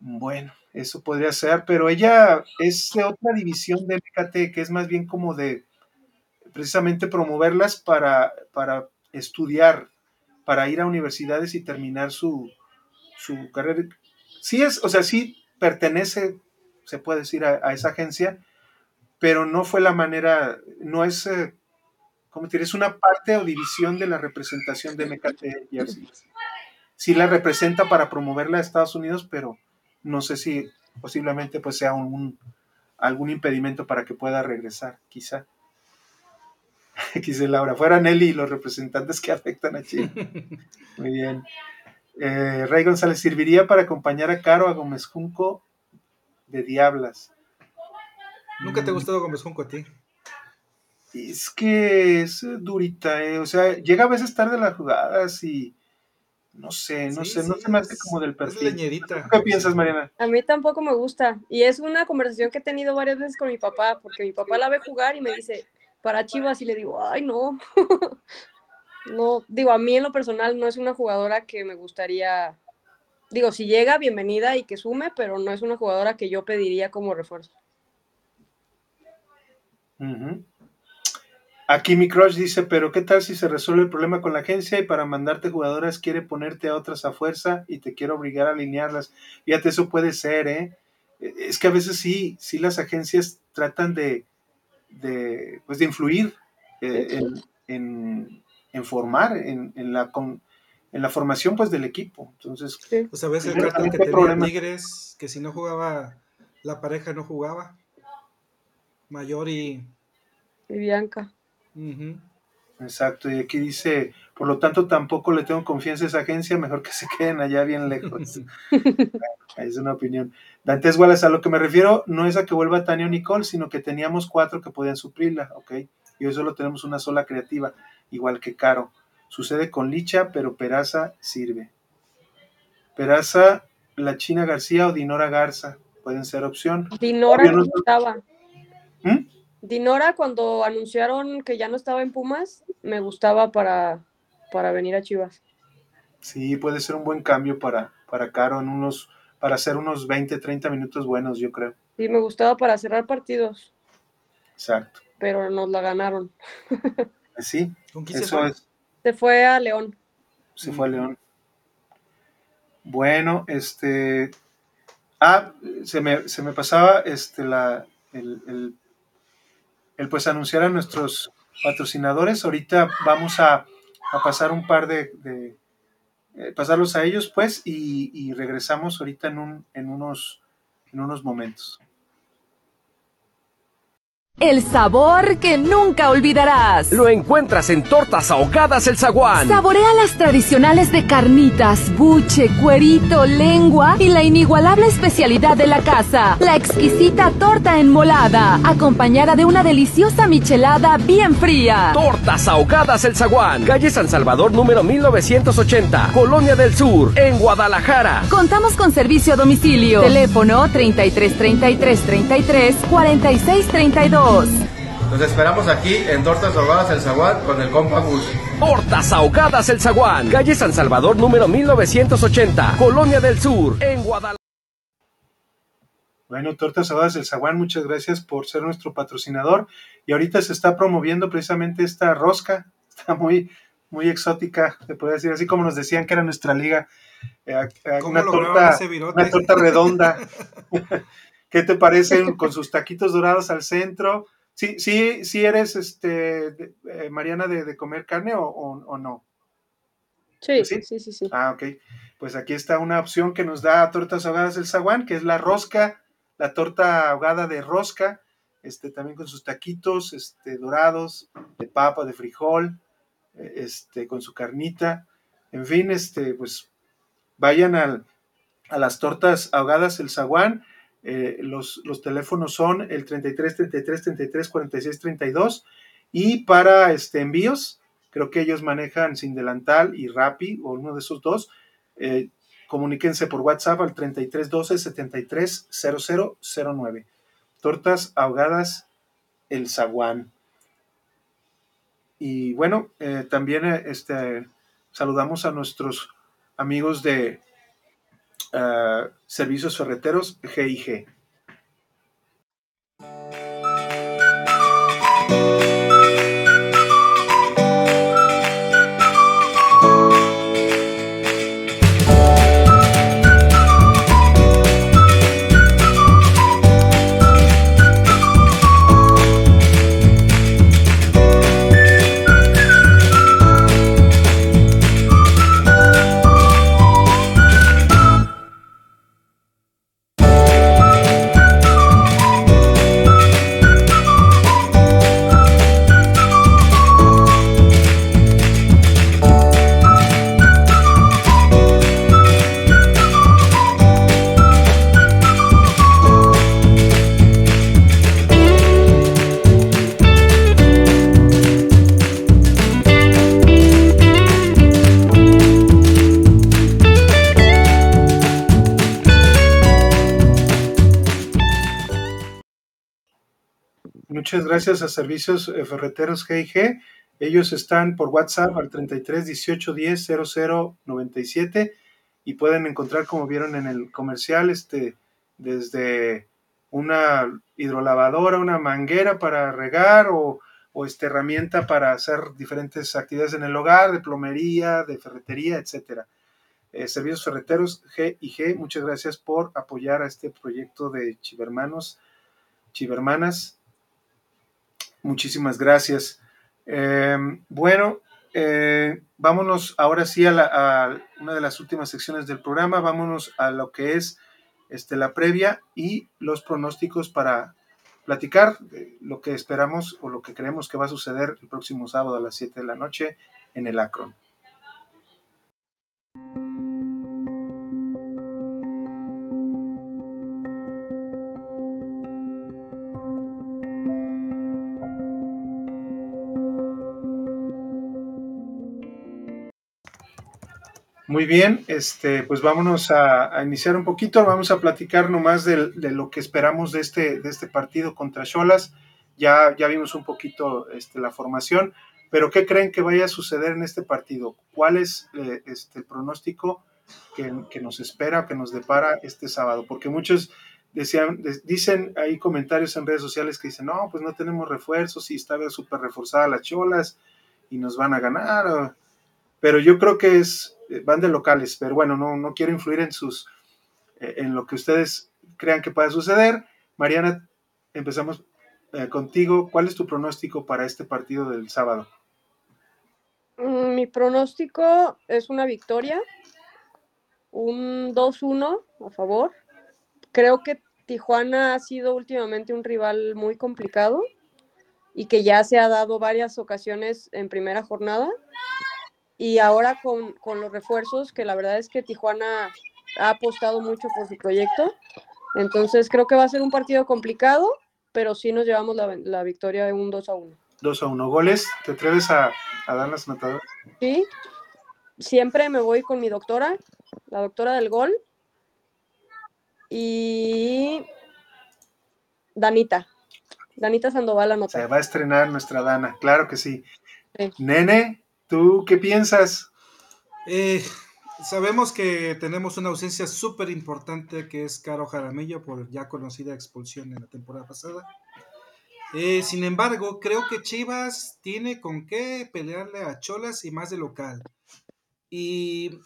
Speaker 1: Bueno, eso podría ser, pero ella es de otra división de MKT, que es más bien como de precisamente promoverlas para, para estudiar, para ir a universidades y terminar su, su carrera. Sí es, o sea, sí pertenece se puede decir, a, esa agencia, pero no fue la manera, no es, eh, como decir, es una parte o división de la representación de MKT Jersey. Sí la representa para promoverla a Estados Unidos, pero no sé si posiblemente pues sea un, algún impedimento para que pueda regresar, quizá. *laughs* Quise Laura, fuera Nelly y los representantes que afectan a Chile. *laughs* Muy bien. Eh, Rey González, ¿serviría para acompañar a Caro a Gómez Junco de Diablas.
Speaker 2: ¿Nunca te ha gustado Gómez Junco a ti?
Speaker 1: Es que es durita, eh. o sea, llega a veces tarde las jugadas y no sé, no sé, no se me hace como del perfil. ¿Qué piensas, Mariana?
Speaker 4: A mí tampoco me gusta y es una conversación que he tenido varias veces con mi papá, porque mi papá la ve jugar y me dice, para Chivas, y le digo, ay, no. *laughs* no, digo, a mí en lo personal no es una jugadora que me gustaría digo, si llega, bienvenida y que sume, pero no es una jugadora que yo pediría como refuerzo.
Speaker 1: Aquí mi crush dice, pero ¿qué tal si se resuelve el problema con la agencia y para mandarte jugadoras quiere ponerte a otras a fuerza y te quiere obligar a alinearlas? Fíjate, eso puede ser, ¿eh? E, es que a veces sí, sí las agencias tratan de, de, pues de influir eh, en, en, formar, en, en la... Con, en la formación pues del equipo. Entonces,
Speaker 2: pues a veces el cartón que tenía Tigres, que si no jugaba la pareja no jugaba. Mayor y,
Speaker 4: y Bianca.
Speaker 1: Exacto, y aquí dice, por lo tanto tampoco le tengo confianza a esa agencia, mejor que se queden allá bien lejos. *laughs* *laughs* es una opinión. Dantes Wallace, a lo que me refiero no es a que vuelva Tania Nicole, sino que teníamos cuatro que podían suplirla, ¿ok? Y hoy solo tenemos una sola creativa, igual que Caro. Sucede con Licha, pero Peraza sirve. Peraza, la China García o Dinora Garza pueden ser opción.
Speaker 4: Dinora no estaba. ¿Mm? Dinora, cuando anunciaron que ya no estaba en Pumas, me gustaba para, para venir a Chivas.
Speaker 1: Sí, puede ser un buen cambio para, para Caro en unos, para hacer unos 20, 30 minutos buenos, yo creo.
Speaker 4: Sí, me gustaba para cerrar partidos.
Speaker 1: Exacto.
Speaker 4: Pero nos la ganaron. *laughs*
Speaker 1: Sí, eso es.
Speaker 4: Se fue a León.
Speaker 1: Se fue a León. Bueno, este. Ah, se me, se me pasaba este, la, el, el, pues anunciar a nuestros patrocinadores. Ahorita vamos a, a pasar un par de, de eh, pasarlos a ellos, pues, y, y regresamos ahorita en, un, en, unos, en unos momentos.
Speaker 6: El sabor que nunca olvidarás.
Speaker 7: Lo encuentras en Tortas Ahogadas El Zaguán.
Speaker 6: Saborea las tradicionales de carnitas, buche, cuerito, lengua y la inigualable especialidad de la casa, la exquisita torta enmolada, acompañada de una deliciosa michelada bien fría.
Speaker 7: Tortas Ahogadas El Zaguán, calle San Salvador número 1980, Colonia del Sur, en Guadalajara.
Speaker 6: Contamos con servicio a domicilio. Teléfono 33 33 33 46 32.
Speaker 8: Nos esperamos aquí en Tortas Ahogadas El Zaguán con el compa Gus.
Speaker 7: Tortas Ahogadas El Zaguán, calle San Salvador número 1980, Colonia del Sur, en Guadalajara.
Speaker 1: Bueno, Tortas Ahogadas El Zaguán, muchas gracias por ser nuestro patrocinador. Y ahorita se está promoviendo precisamente esta rosca, *laughs* está muy, muy exótica, se puede decir, así como nos decían que era nuestra liga. Eh, una, torta, una torta redonda. *laughs* ¿Qué te parecen con sus taquitos dorados al centro? Sí, sí, sí eres, este, eh, Mariana, de, comer carne o, no.
Speaker 4: Sí, sí, sí, sí,
Speaker 1: Ah, ok. Pues aquí está una opción que nos da Tortas Ahogadas del Zaguán, que es la rosca, la torta ahogada de rosca. este, también con sus taquitos este, dorados, de papa, de frijol, eh, este, con su carnita. En fin, este, pues vayan al, a las tortas ahogadas El Zaguán. Eh, los, teléfonos son el 33 33 33 46 32 y para este, envíos, creo que ellos manejan Sin Delantal y Rappi o uno de esos dos. Eh, comuníquense por WhatsApp al 33 12 73 0009. Tortas ahogadas El Zaguán. Y bueno, eh, también este, saludamos a nuestros amigos de uh, Servicios Ferreteros GIG. Muchas gracias a Servicios eh, Ferreteros GIG. Ellos están por WhatsApp al 33 18 10 00 97 y pueden encontrar, como vieron en el comercial, este, desde una hidrolavadora, una manguera para regar o, esta herramienta para hacer diferentes actividades en el hogar, de plomería, de ferretería, etcétera. Eh, Servicios Ferreteros G, muchas gracias por apoyar a este proyecto de Chivermanos, Chivermanas. Muchísimas gracias. Eh, bueno, eh, vámonos ahora sí a, la, a, una de las últimas secciones del programa. Vámonos a lo que es este, la previa y los pronósticos para platicar de lo que esperamos o lo que creemos que va a suceder el próximo sábado a las 7 de la noche en el Acron. Muy bien, este, pues vámonos a, iniciar un poquito, vamos a platicar nomás de, de, lo que esperamos de este, de este partido contra Cholas. Ya, ya vimos un poquito este, la formación, pero ¿qué creen que vaya a suceder en este partido? ¿Cuál es eh, este, el pronóstico que, nos espera, que nos depara este sábado? Porque muchos decían, dicen, hay comentarios en redes sociales que dicen, no, pues no tenemos refuerzos y está súper reforzada las Cholas y nos van a ganar. Pero yo creo que es van de locales, pero bueno, no, no quiero influir en sus, eh, en lo que ustedes crean que pueda suceder. Mariana, empezamos eh, contigo. ¿Cuál es tu pronóstico para este partido del sábado?
Speaker 4: Mm, mi pronóstico es una victoria, un 2-1 a favor. Creo que Tijuana ha sido últimamente un rival muy complicado y que ya se ha dado varias ocasiones en primera jornada y ahora con, con, los refuerzos, que la verdad es que Tijuana ha apostado mucho por su proyecto. Entonces creo que va a ser un partido complicado, pero sí nos llevamos la, la victoria de un 2 a 1.
Speaker 1: 2 a 1. ¿Goles? ¿Te atreves a, a dar las matadoras?
Speaker 4: Sí, siempre me voy con mi doctora, la doctora del gol. Y Danita. Danita Sandoval anota.
Speaker 1: Se va a estrenar nuestra Dana, claro que sí. sí. Nene, ¿Tú qué piensas?
Speaker 2: Eh, sabemos que tenemos una ausencia súper importante que es Caro Jaramillo por ya conocida expulsión en la temporada pasada. Eh, sin embargo, creo que Chivas tiene con qué pelearle a Cholas y más de local. Y,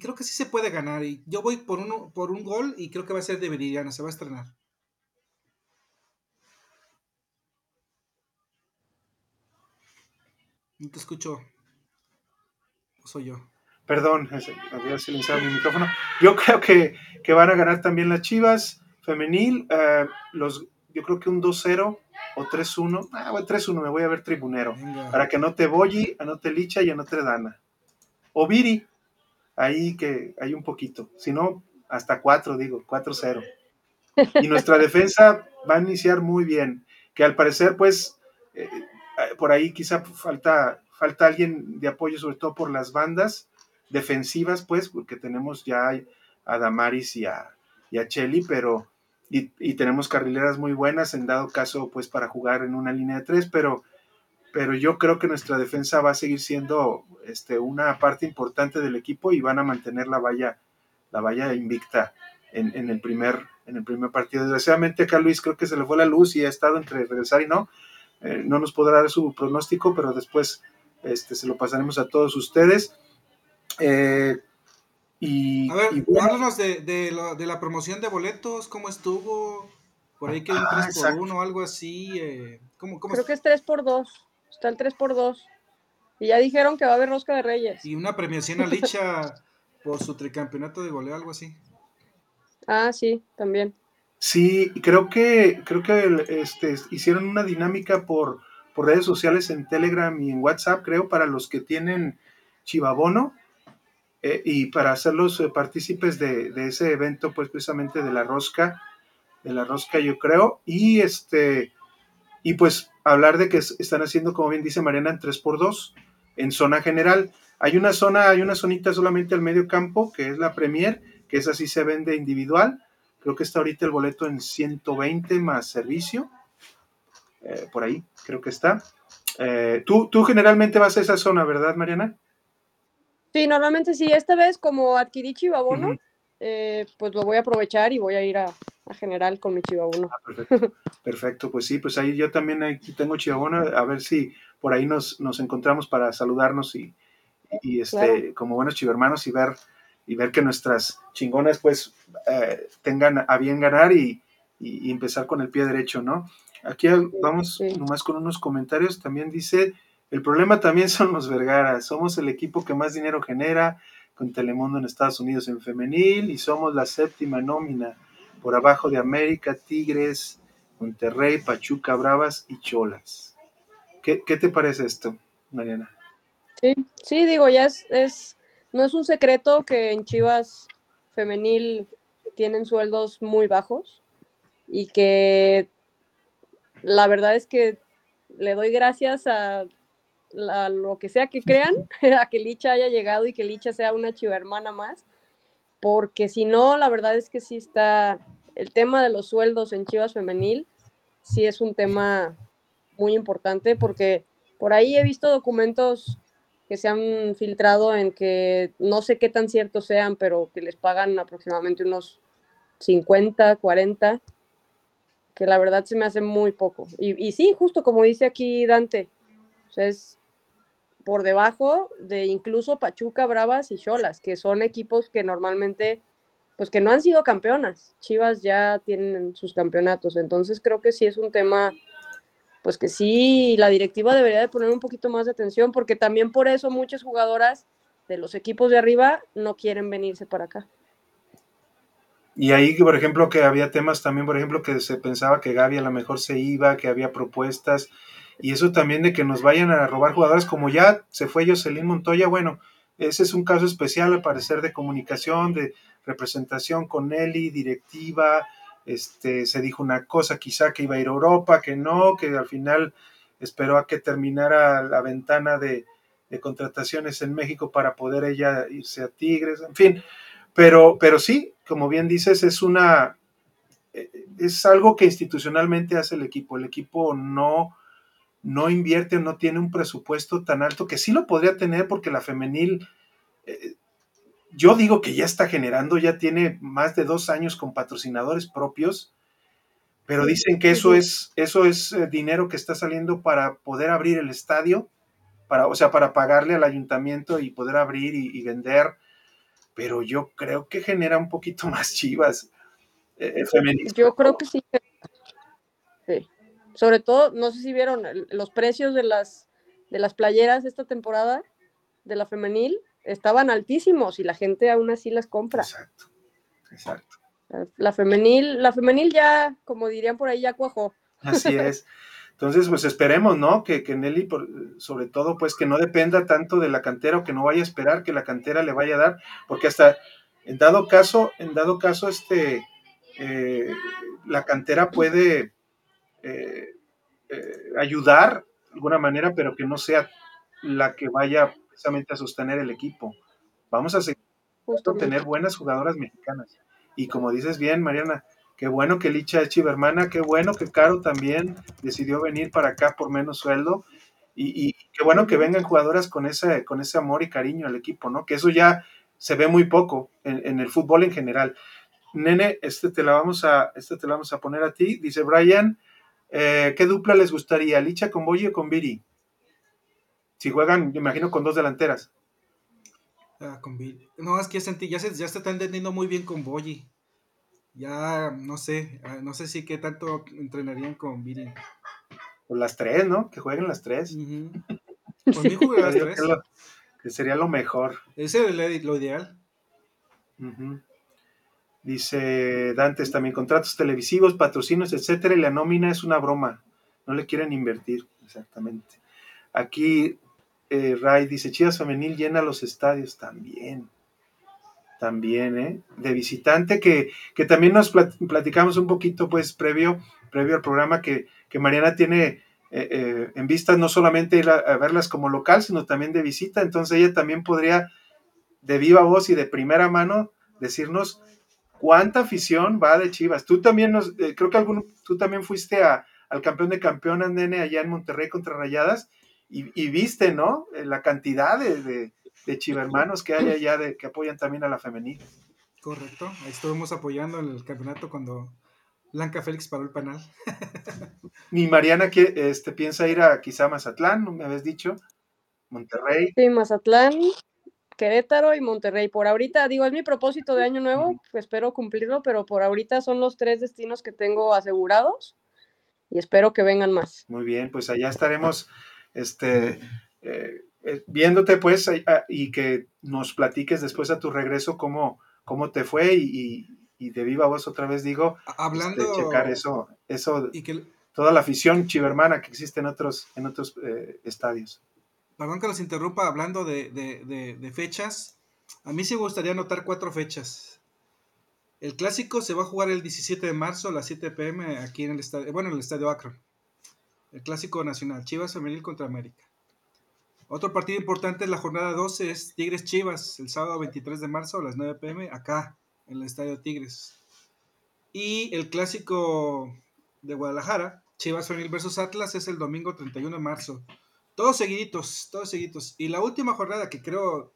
Speaker 2: creo que sí se puede ganar. Yo voy por, uno, por un gol y creo que va a ser de Viridiana, se va a estrenar. No te escucho. Soy yo.
Speaker 1: Perdón, había silenciado mi micrófono. Yo creo que, que van a ganar también las Chivas femenil. Uh, los yo creo que un 2-0 o 3-1. Ah, 3-1, me voy a ver tribunero. Para que anote Boyi, anote Licha y anote Dana. O Viri, ahí que hay un poquito. Si no, hasta 4, digo, 4-0. Y nuestra defensa va a iniciar muy bien. Que al parecer, pues, eh, eh, por ahí quizá falta, falta alguien de apoyo, sobre todo por las bandas defensivas, pues, porque tenemos ya a Damaris y a, y a Cheli, pero y, tenemos carrileras muy buenas en dado caso pues para jugar en una línea de tres, pero, pero yo creo que nuestra defensa va a seguir siendo este, una parte importante del equipo y van a mantener la valla, la valla invicta en, el primer, en el primer partido. Desgraciadamente acá Luis creo que se le fue la luz y ha estado entre regresar y no. Eh, no nos podrá dar su pronóstico, pero después este, se lo pasaremos a todos ustedes. Eh, y,
Speaker 2: a ver, de, la, promoción de boletos, ¿cómo estuvo? Por ahí que un 3 ah, por 1 o algo así. Eh, ¿cómo,
Speaker 4: Creo que es 3 por 2 Está el 3 por 2 Y ya dijeron que va a haber Rosca de Reyes.
Speaker 2: Y una premiación a Licha por su tricampeonato de goleo, algo así.
Speaker 4: Ah, sí, también.
Speaker 1: Sí, creo que, creo que este, hicieron una dinámica por, por redes sociales en Telegram y en WhatsApp, creo, para los que tienen Chivabono eh, y para hacerlos eh, partícipes de, ese evento, pues precisamente de la rosca, de la rosca yo creo, y este, y pues hablar de que están haciendo, como bien dice Mariana, en 3x2, en zona general. Hay una zona, hay una zonita solamente al medio campo, que es la Premier, que es así se vende individual. Creo que está ahorita el boleto en 120 más servicio. Eh, por ahí, creo que está. tú, tú generalmente vas a esa zona, ¿verdad, Mariana?
Speaker 4: Sí, normalmente sí. Esta vez, como adquirí chivabono, eh, pues lo voy a aprovechar y voy a ir a, general con mi chivabono.
Speaker 1: Ah, perfecto. perfecto. pues sí, pues ahí yo también aquí tengo chivabono, a ver si por ahí nos, nos encontramos para saludarnos y, y este, como buenos chivermanos y ver, y ver que nuestras chingonas pues eh, tengan a bien ganar y, y, empezar con el pie derecho, ¿no? Aquí vamos nomás con unos comentarios. También dice el problema también son los Vergara. Somos el equipo que más dinero genera con Telemundo en Estados Unidos en femenil y somos la séptima nómina por abajo de América, Tigres, Monterrey, Pachuca, Bravas y Cholas. ¿Qué, te parece esto, Mariana?
Speaker 4: Sí, sí, digo, ya es, es, no es un secreto que en Chivas femenil tienen sueldos muy bajos y que la verdad es que le doy gracias a lo que sea que crean, *laughs* a que Licha haya llegado y que Licha sea una chiva hermana más, porque si no, la verdad es que sí está, el tema de los sueldos en Chivas Femenil, sí es un tema muy importante, porque por ahí he visto documentos que se han filtrado en que no sé qué tan ciertos sean, pero que les pagan aproximadamente unos 50, 40, que la verdad se me hace muy poco. Y, y sí, justo como dice aquí Dante, es por debajo de incluso Pachuca, Bravas y Cholas, que son equipos que normalmente, pues que no han sido campeonas. Chivas ya tienen sus campeonatos, entonces creo que sí es un tema, pues que sí, la directiva debería de poner un poquito más de atención, porque también por eso muchas jugadoras de los equipos de arriba no quieren venirse para acá.
Speaker 1: Y ahí, por ejemplo, que había temas también, por ejemplo, que se pensaba que Gaby a lo mejor se iba, que había propuestas, y eso también de que nos vayan a robar jugadores, como ya se fue Jocelyn Montoya, bueno, ese es un caso especial al parecer de comunicación, de representación con Nelly, directiva, este, se dijo una cosa quizá que iba a ir a Europa, que no, que al final esperó a que terminara la ventana de, contrataciones en México para poder ella irse a Tigres, en fin, pero, pero sí, como bien dices, es una, eh, es algo que institucionalmente hace el equipo, el equipo no no invierte o no tiene un presupuesto tan alto, que sí lo podría tener porque la femenil, eh, yo digo que ya está generando, ya tiene más de dos años con patrocinadores propios, pero dicen que eso es, eso es eh, dinero que está saliendo para poder abrir el estadio, para, o sea, para pagarle al ayuntamiento y poder abrir y, vender, pero yo creo que genera un poquito *laughs* más chivas.
Speaker 4: Eh, yo creo que sí. Sí. Sobre todo, no sé si vieron los precios de las, de las playeras esta temporada de la femenil estaban altísimos y la gente aún así las compra.
Speaker 1: Exacto, exacto.
Speaker 4: La femenil, la femenil ya, como dirían por ahí, ya cuajó.
Speaker 1: Así *laughs* es. Entonces, pues esperemos, ¿no? Que, que Nelly, sobre todo, pues que no dependa tanto de la cantera o que no vaya a esperar que la cantera le vaya a dar, porque hasta en dado caso, en dado caso, este, eh, la cantera puede eh, eh, ayudar de alguna manera, pero que no sea la que vaya precisamente a sostener el equipo. Vamos a seguir tener buenas jugadoras mexicanas. Y como dices bien, Mariana, Qué bueno que Licha es chivermana, qué bueno que Caro también decidió venir para acá por menos sueldo. Y, qué bueno que vengan jugadoras con ese, con ese amor y cariño al equipo, ¿no? Que eso ya se ve muy poco en, el fútbol en general. Nene, este te la vamos a, este te la vamos a poner a ti. Dice Brian, eh, ¿qué dupla les gustaría? ¿Licha con Boyi o con Viri? Si juegan, me imagino, con dos delanteras.
Speaker 2: Ah, con No, es que ya, sentí, ya, se, ya está entendiendo muy bien con Boyi ya no sé, ah, no sé si qué tanto entrenarían con Viri.
Speaker 1: Con las tres, ¿no? Que jueguen las tres. *laughs*
Speaker 2: Conmigo las tres.
Speaker 1: Que, sería lo mejor.
Speaker 2: Ese es lo ideal.
Speaker 1: Dice Dantes también, contratos televisivos, patrocinios, etcétera, y la nómina es una broma. No le quieren invertir, exactamente. Aquí eh, Ray dice, Chivas Femenil llena los estadios también también, ¿eh? De visitante, que, que también nos platicamos un poquito, pues, previo, previo al programa, que, que Mariana tiene eh, eh, en vista no solamente a, verlas como local, sino también de visita, entonces ella también podría, de viva voz y de primera mano, decirnos cuánta afición va de Chivas. Tú también nos, creo que algún, tú también fuiste a, al campeón de campeonas, nene, allá en Monterrey contra Rayadas, y, y viste, ¿no? La cantidad de de chivermanos que hay allá de, que apoyan también a la femenil.
Speaker 2: Correcto, ahí estuvimos apoyando en el campeonato cuando Blanca Félix paró el penal. *laughs*
Speaker 1: Mi Mariana que, este, piensa ir a quizá Mazatlán, me habías dicho, Monterrey.
Speaker 4: Sí, Mazatlán, Querétaro y Monterrey. Por ahorita, digo, es mi propósito de año nuevo, espero cumplirlo, pero por ahorita son los tres destinos que tengo asegurados y espero que vengan más.
Speaker 1: Muy bien, pues allá estaremos este, eh, eh, viéndote pues ah, y que nos platiques después a tu regreso cómo, cómo te fue y, de viva voz otra vez digo,
Speaker 2: este, hablando
Speaker 1: checar eso, eso y que, toda la afición chivermana que existe en otros, en otros eh, estadios.
Speaker 2: Perdón que los interrumpa hablando de, de, fechas. A mí sí me gustaría anotar cuatro fechas. El clásico se va a jugar el 17 de marzo a las 7 pm aquí en el estadio, bueno, en el estadio Akron. El clásico nacional, Chivas Femenil contra América. Otro partido importante en la jornada 12 es Tigres Chivas, el sábado 23 de marzo a las 9 pm, acá, en el Estadio Tigres. Y el clásico de Guadalajara, Chivas Femenil versus Atlas, es el domingo 31 de marzo. Todos seguiditos, todos seguiditos. Y la última jornada que creo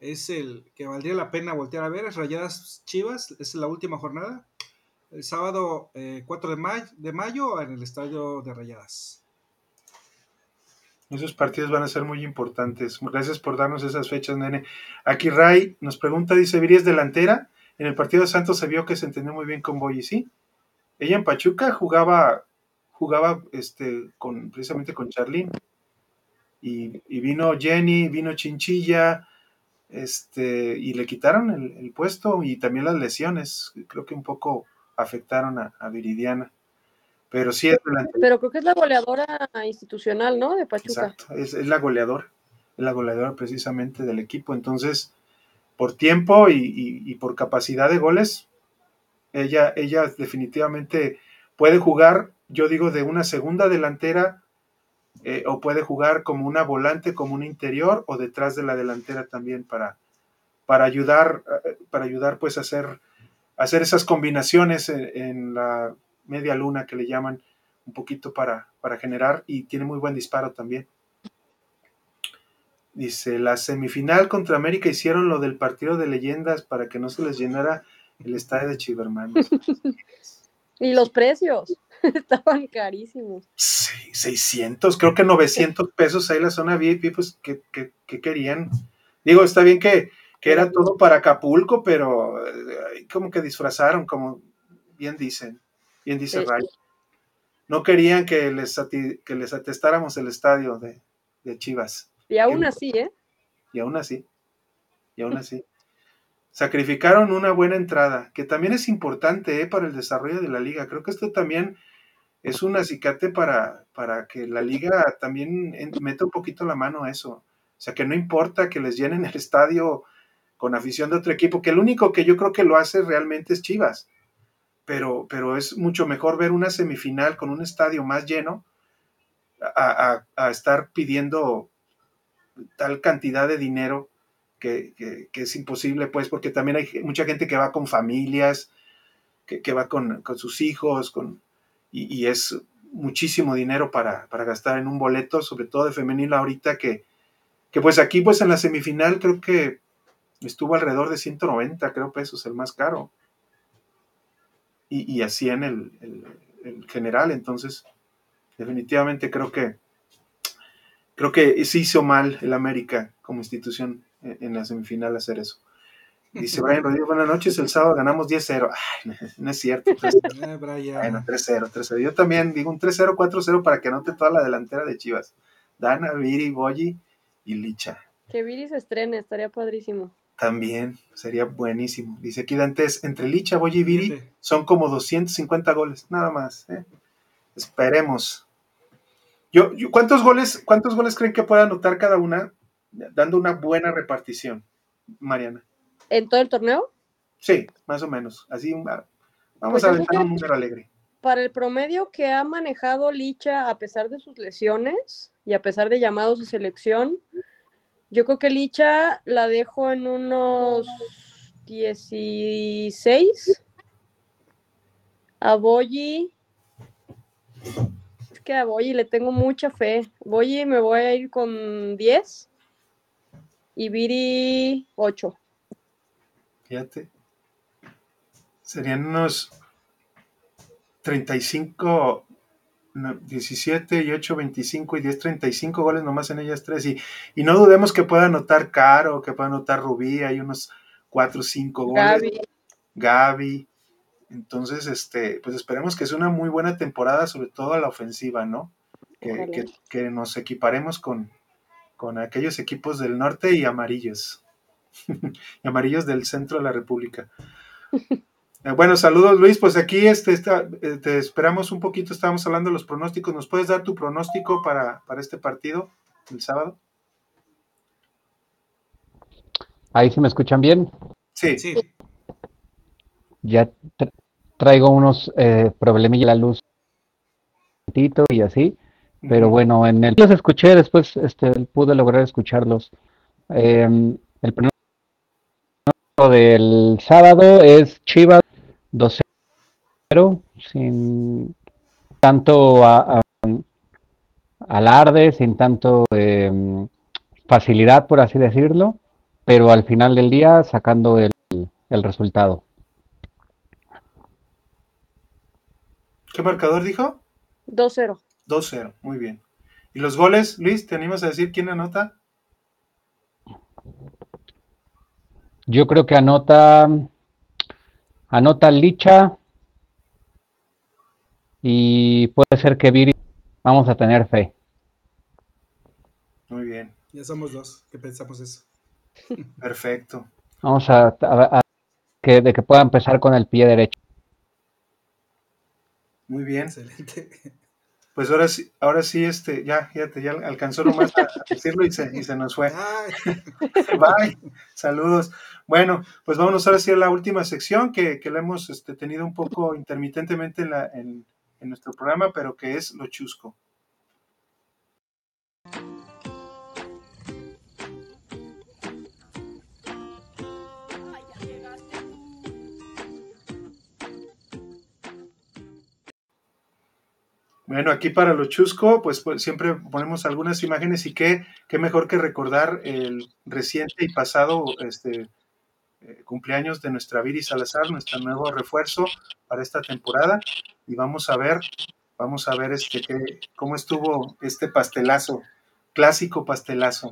Speaker 2: es el que valdría la pena voltear a ver, es Rayadas Chivas, es la última jornada. El sábado 4 eh, de, mayo, de mayo en el Estadio de Rayadas.
Speaker 1: Esos partidos van a ser muy importantes. Gracias por darnos esas fechas, nene. Aquí Ray nos pregunta, dice, ¿Viri es delantera? En el partido de Santos se vio que se entendió muy bien con Boyi, ¿sí? Ella en Pachuca jugaba, jugaba este, con, precisamente con Charlín. Y, vino Jenny, vino Chinchilla, este, y le quitaron el, puesto y también las lesiones. Creo que un poco afectaron a Viridiana. Pero sí es
Speaker 4: Pero creo que es la goleadora institucional, ¿no? De Pachuca.
Speaker 1: Exacto, es, la goleadora, es la goleadora precisamente del equipo. Entonces, por tiempo y, por capacidad de goles, ella, ella definitivamente puede jugar, yo digo, de una segunda delantera eh, o puede jugar como una volante, como un interior o detrás de la delantera también para, para ayudar, eh, para ayudar pues a hacer, hacer esas combinaciones en la media luna que le llaman un poquito para, para generar y tiene muy buen disparo también. Dice, la semifinal contra América hicieron lo del partido de leyendas para que no se les llenara el estadio de Chivermanos. *laughs*
Speaker 4: y los precios *laughs* estaban carísimos.
Speaker 1: Sí, 600, creo que 900 pesos ahí la zona VIP, pues, ¿qué, querían? Digo, está bien que, que, era todo para Acapulco, pero eh, como que disfrazaron, como bien dicen. Bien dice Ray. No querían que les, que les atestáramos el estadio de, Chivas.
Speaker 4: Y aún así, ¿eh?
Speaker 1: Y aún así. Y aún así. sacrificaron una buena entrada, que también es importante ¿eh? para el desarrollo de la liga. Creo que esto también es un acicate para, para que la liga también meta un poquito la mano a eso. O sea, que no importa que les llenen el estadio con afición de otro equipo, que el único que yo creo que lo hace realmente es Chivas. Pero, pero es mucho mejor ver una semifinal con un estadio más lleno a, estar pidiendo tal cantidad de dinero que, es imposible, pues, porque también hay mucha gente que va con familias, que, va con, sus hijos, con, y, es muchísimo dinero para, gastar en un boleto, sobre todo de femenil ahorita, que, que pues aquí, pues en la semifinal creo que estuvo alrededor de 190, creo, pesos, el más caro. Y, así en el, el, general, entonces, definitivamente creo que creo que sí hizo mal el América como institución en la semifinal hacer eso. Dice Brian *laughs* Rodríguez, buenas noches, el sábado ganamos 10-0. no es cierto. 3 *laughs* eh, bueno, 3-0, 3-0. Yo también digo un 3-0, 4-0 para que note toda la delantera de Chivas. Dana, Viri, Boyi y Licha.
Speaker 4: Que Viri se estrene, estaría padrísimo.
Speaker 1: También, sería buenísimo. Dice aquí Dantes, entre Licha, Boyi y Viri son como 250 goles, nada más. ¿eh? Esperemos. Yo, ¿cuántos, goles, ¿Cuántos goles creen que pueda anotar cada una dando una buena repartición, Mariana?
Speaker 4: ¿En todo el torneo?
Speaker 1: Sí, más o menos. Así, vamos pues a ver un número alegre.
Speaker 4: Para el promedio que ha manejado Licha, a pesar de sus lesiones y a pesar de llamados de selección, yo creo que Licha la dejo en unos 16. A Boyi. Es que a Boyi le tengo mucha fe. Boyi me voy a ir con 10. Y Viri 8.
Speaker 1: Fíjate. Serían unos 35, 17 y 8, 25 y 10, 35 goles nomás en ellas tres. Y, y no dudemos que pueda anotar Caro, que pueda anotar Rubí, hay unos 4 o 5 goles. Gaby. Gaby. Entonces, este, pues esperemos que sea una muy buena temporada, sobre todo a la ofensiva, ¿no? Que, que, nos equiparemos con, con aquellos equipos del norte y amarillos. *laughs* y amarillos del centro de la República. *laughs* Eh, bueno, saludos Luis, pues aquí este, eh, te esperamos un poquito, estábamos hablando de los pronósticos, ¿nos puedes dar tu pronóstico para, este partido el sábado?
Speaker 3: Ahí se me escuchan bien.
Speaker 1: Sí. sí.
Speaker 3: Ya traigo unos eh, problemillas la luz y así, pero bueno, en el los escuché, después este, pude lograr escucharlos. el pronóstico del sábado es Chivas 2-0, sin tanto alarde, sin tanto em, facilidad, por así decirlo, pero al final del día sacando el, resultado.
Speaker 1: ¿Qué marcador dijo?
Speaker 4: 2-0.
Speaker 1: 2-0, muy bien. ¿Y los goles, Luis? ¿Te animas a decir quién anota?
Speaker 3: Yo creo que anota, anota Licha y puede ser que Viri. Vamos a tener fe.
Speaker 1: Muy bien.
Speaker 2: Ya somos dos que pensamos eso.
Speaker 1: Perfecto.
Speaker 3: Vamos a, que, de que pueda empezar con el pie derecho.
Speaker 1: Muy bien. Excelente. Pues ahora sí, ahora sí, este, ya, fíjate, ya alcanzó nomás a, *laughs* decirlo y se, y se nos fue. *laughs* Bye. Saludos. Bueno, pues vámonos ahora sí a la última sección que, que la hemos este, tenido un poco intermitentemente en, la, en, en nuestro programa, pero que es lo chusco. Bueno, aquí para lo chusco, pues, pues, siempre ponemos algunas imágenes y qué, qué mejor que recordar el reciente y pasado este, eh, cumpleaños de nuestra Viri Salazar, nuestro nuevo refuerzo para esta temporada. Y vamos a ver, vamos a ver este, cómo estuvo este pastelazo, clásico pastelazo.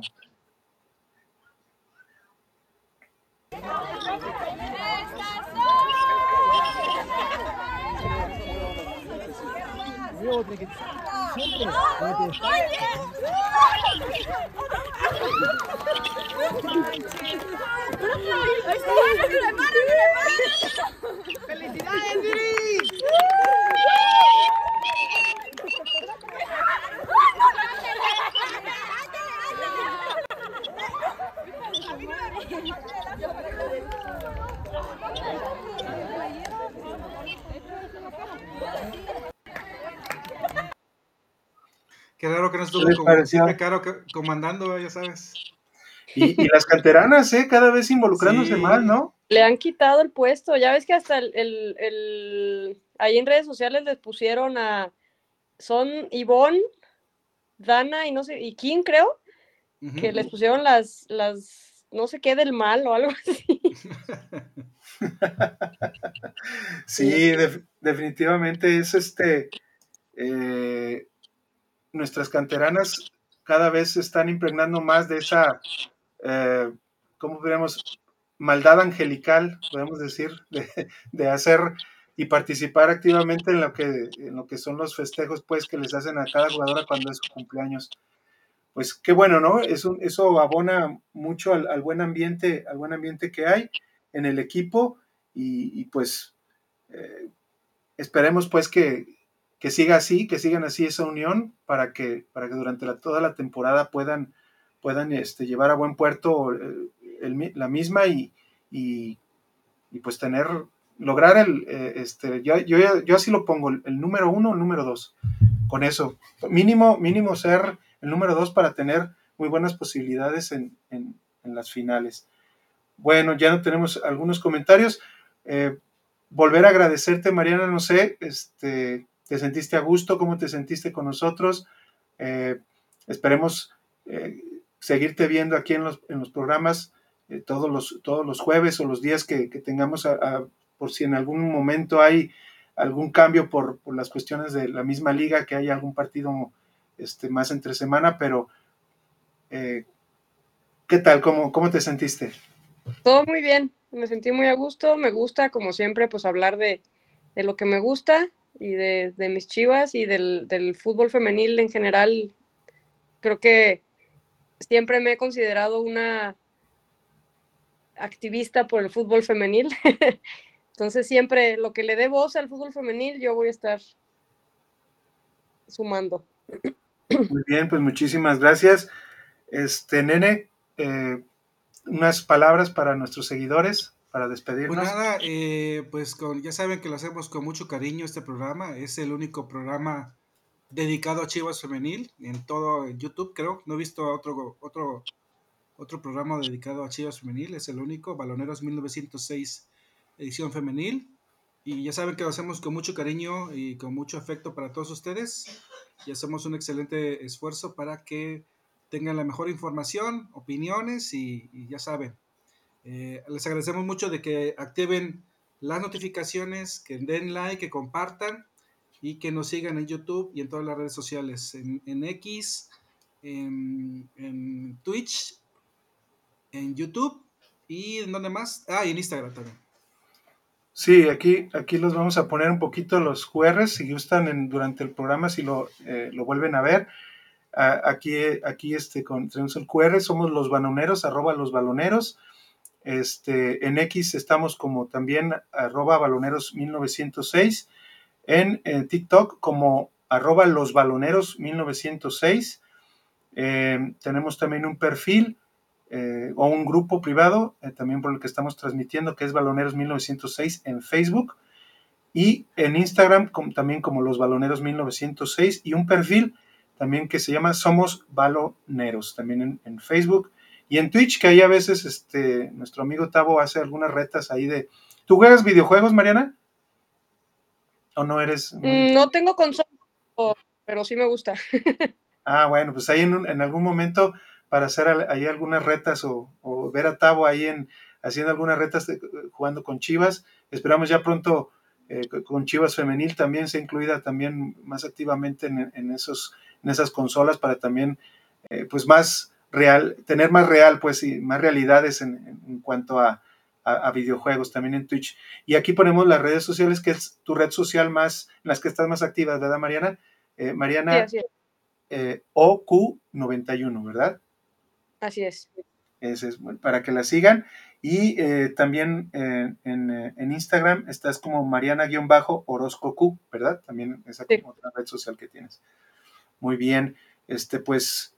Speaker 9: ¡Felicidades, Viri!
Speaker 2: Qué raro que no estuvo como, siempre caro comandando, ya sabes.
Speaker 1: Y, las canteranas, ¿eh? Cada vez involucrándose más, ¿no?
Speaker 4: Le han quitado el puesto. Ya ves que hasta el, el, ahí en redes sociales les pusieron a. Son Ivonne, Dana y no sé, y Kim, creo, que les pusieron las, las, no sé qué del mal o algo así. *laughs*
Speaker 1: sí, definitivamente es este. Eh, nuestras canteranas cada vez se están impregnando más de esa eh, ¿cómo podríamos? Maldad angelical, podemos decir, de, hacer y participar activamente en lo, que, en lo que son los festejos pues, que les hacen a cada jugadora cuando es su cumpleaños. Pues qué bueno, ¿no? Eso, abona mucho al, buen ambiente, al buen ambiente que hay en el equipo y, pues eh, esperemos pues que, que, siga así, que sigan así esa unión para que, para que durante toda la temporada puedan puedan este, llevar a buen puerto eh, la misma y, y, pues tener, lograr el, eh, este, yo, yo, así lo pongo, el, número uno, el número dos, con eso, mínimo, mínimo ser el número dos para tener muy buenas posibilidades en, en, las finales. Bueno, ya no tenemos algunos comentarios. Eh, volver a agradecerte, Mariana, no sé, este, ¿te sentiste a gusto? ¿Cómo te sentiste con nosotros? esperemos seguirte viendo aquí en los, los programas eh, todos, los, todos los jueves o los días que, tengamos, por si en algún momento hay algún cambio por, las cuestiones de la misma liga, que haya algún partido este, más entre semana, pero eh, ¿qué tal? ¿Cómo, ¿Cómo te sentiste?
Speaker 4: Todo muy bien, me sentí muy a gusto, me gusta como siempre pues hablar de, lo que me gusta y de, mis chivas y del, del, fútbol femenil en general. Creo que siempre me he considerado una activista por el fútbol femenil. *laughs* Entonces siempre lo que le dé voz al fútbol femenil, yo voy a estar sumando.
Speaker 1: Muy bien, pues muchísimas gracias. Este, nene, eh, unas palabras para nuestros seguidores para despedirnos.
Speaker 2: Pues nada, eh, pues con, ya saben que lo hacemos con mucho cariño este programa. Es el único programa dedicado a Chivas Femenil en todo YouTube, creo. No he visto otro, otro, otro programa dedicado a Chivas Femenil, es el único, Baloneros 1906 edición femenil. Y ya saben que lo hacemos con mucho cariño y con mucho afecto para todos ustedes. Y hacemos un excelente esfuerzo para que tengan la mejor información, opiniones y, ya saben. Eh, les agradecemos mucho de que activen las notificaciones, que den like, que compartan y que nos sigan en YouTube y en todas las redes sociales, en, X, en, Twitch, en YouTube y en donde más, ah, y en Instagram también.
Speaker 1: Sí, aquí, aquí los vamos a poner un poquito los QRs, si gustan en, durante el programa, si lo, eh, lo vuelven a ver. aquí, aquí este, con, tenemos el QR, somos los baloneros, arroba los baloneros. Este, en X estamos como también arroba baloneros 1906 en, TikTok como arroba los baloneros 1906. Eh, tenemos también un perfil eh, o un grupo privado, eh, también por el que estamos transmitiendo, que es Baloneros 1906 en Facebook. Y en Instagram también como los Baloneros 1906 y un perfil también que se llama Somos Baloneros, también en, Facebook. Y en Twitch, que ahí a veces este, nuestro amigo Tavo hace algunas retas ahí de... ¿Tú juegas videojuegos, Mariana? ¿O no eres?
Speaker 4: Mm, no tengo consola, pero sí me gusta. *laughs*
Speaker 1: ah, bueno, pues ahí en, en, algún momento para hacer ahí algunas retas o, ver a Tavo ahí en haciendo algunas retas jugando con Chivas. Esperamos ya pronto eh, con Chivas Femenil también sea incluida también más activamente en, esos, en esas consolas para también eh, pues más real, tener más real pues y más realidades en cuanto a, a, videojuegos, también en Twitch. Y aquí ponemos las redes sociales, que es tu red social más, en las que estás más activa, ¿verdad, Mariana? Eh, Mariana, eh, OQ91, ¿verdad?
Speaker 4: Así es.
Speaker 1: Ese es para que la sigan. Y eh, también en, en, Instagram estás como Mariana-Orozco ¿verdad? También esa como otra red social que tienes. Muy bien. Este, pues,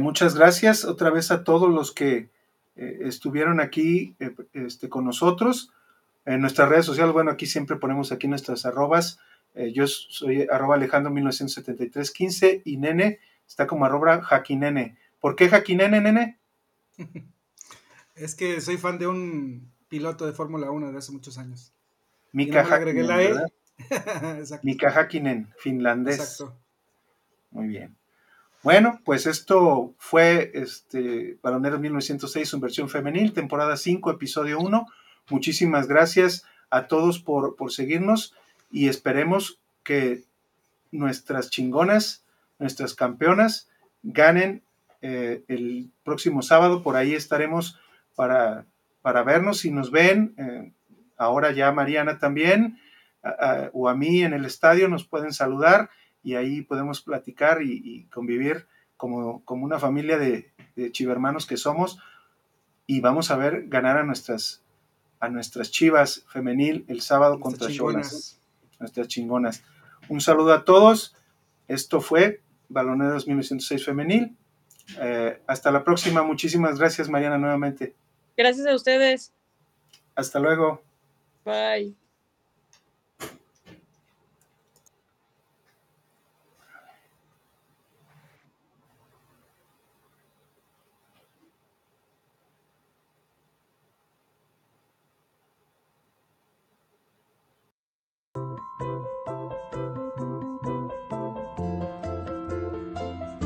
Speaker 1: muchas gracias otra vez a todos los que estuvieron aquí este, con nosotros. En nuestras redes sociales, bueno, aquí siempre ponemos aquí nuestras arrobas. Eh, yo soy arroba Alejandro 197315 y Nene está como arroba Jaquinene. ¿Por qué Jaquinene, Nene? *laughs*
Speaker 2: Es que soy fan de un piloto de Fórmula 1 de hace muchos años.
Speaker 1: Mika no Mika Hakkinen, finlandés. Exacto. Muy bien. Bueno, pues esto fue este Baloneros 1906, su versión femenil, temporada 5, episodio 1. Muchísimas gracias a todos por, por seguirnos y esperemos que nuestras chingonas, nuestras campeonas, ganen eh, el próximo sábado. Por ahí estaremos para, para vernos. Si nos ven, eh, ahora ya Mariana también, o a mí en el estadio, nos pueden saludar y ahí podemos platicar y, convivir como, como, una familia de, de chivermanos que somos. Y vamos a ver ganar a nuestras, a nuestras chivas femenil el sábado contra Cholas nuestras chingonas. Un saludo a todos. Esto fue Baloneros 1906 Femenil. Eh, hasta la próxima. Muchísimas gracias, Mariana, nuevamente.
Speaker 4: Gracias a ustedes.
Speaker 1: Hasta luego.
Speaker 4: Bye.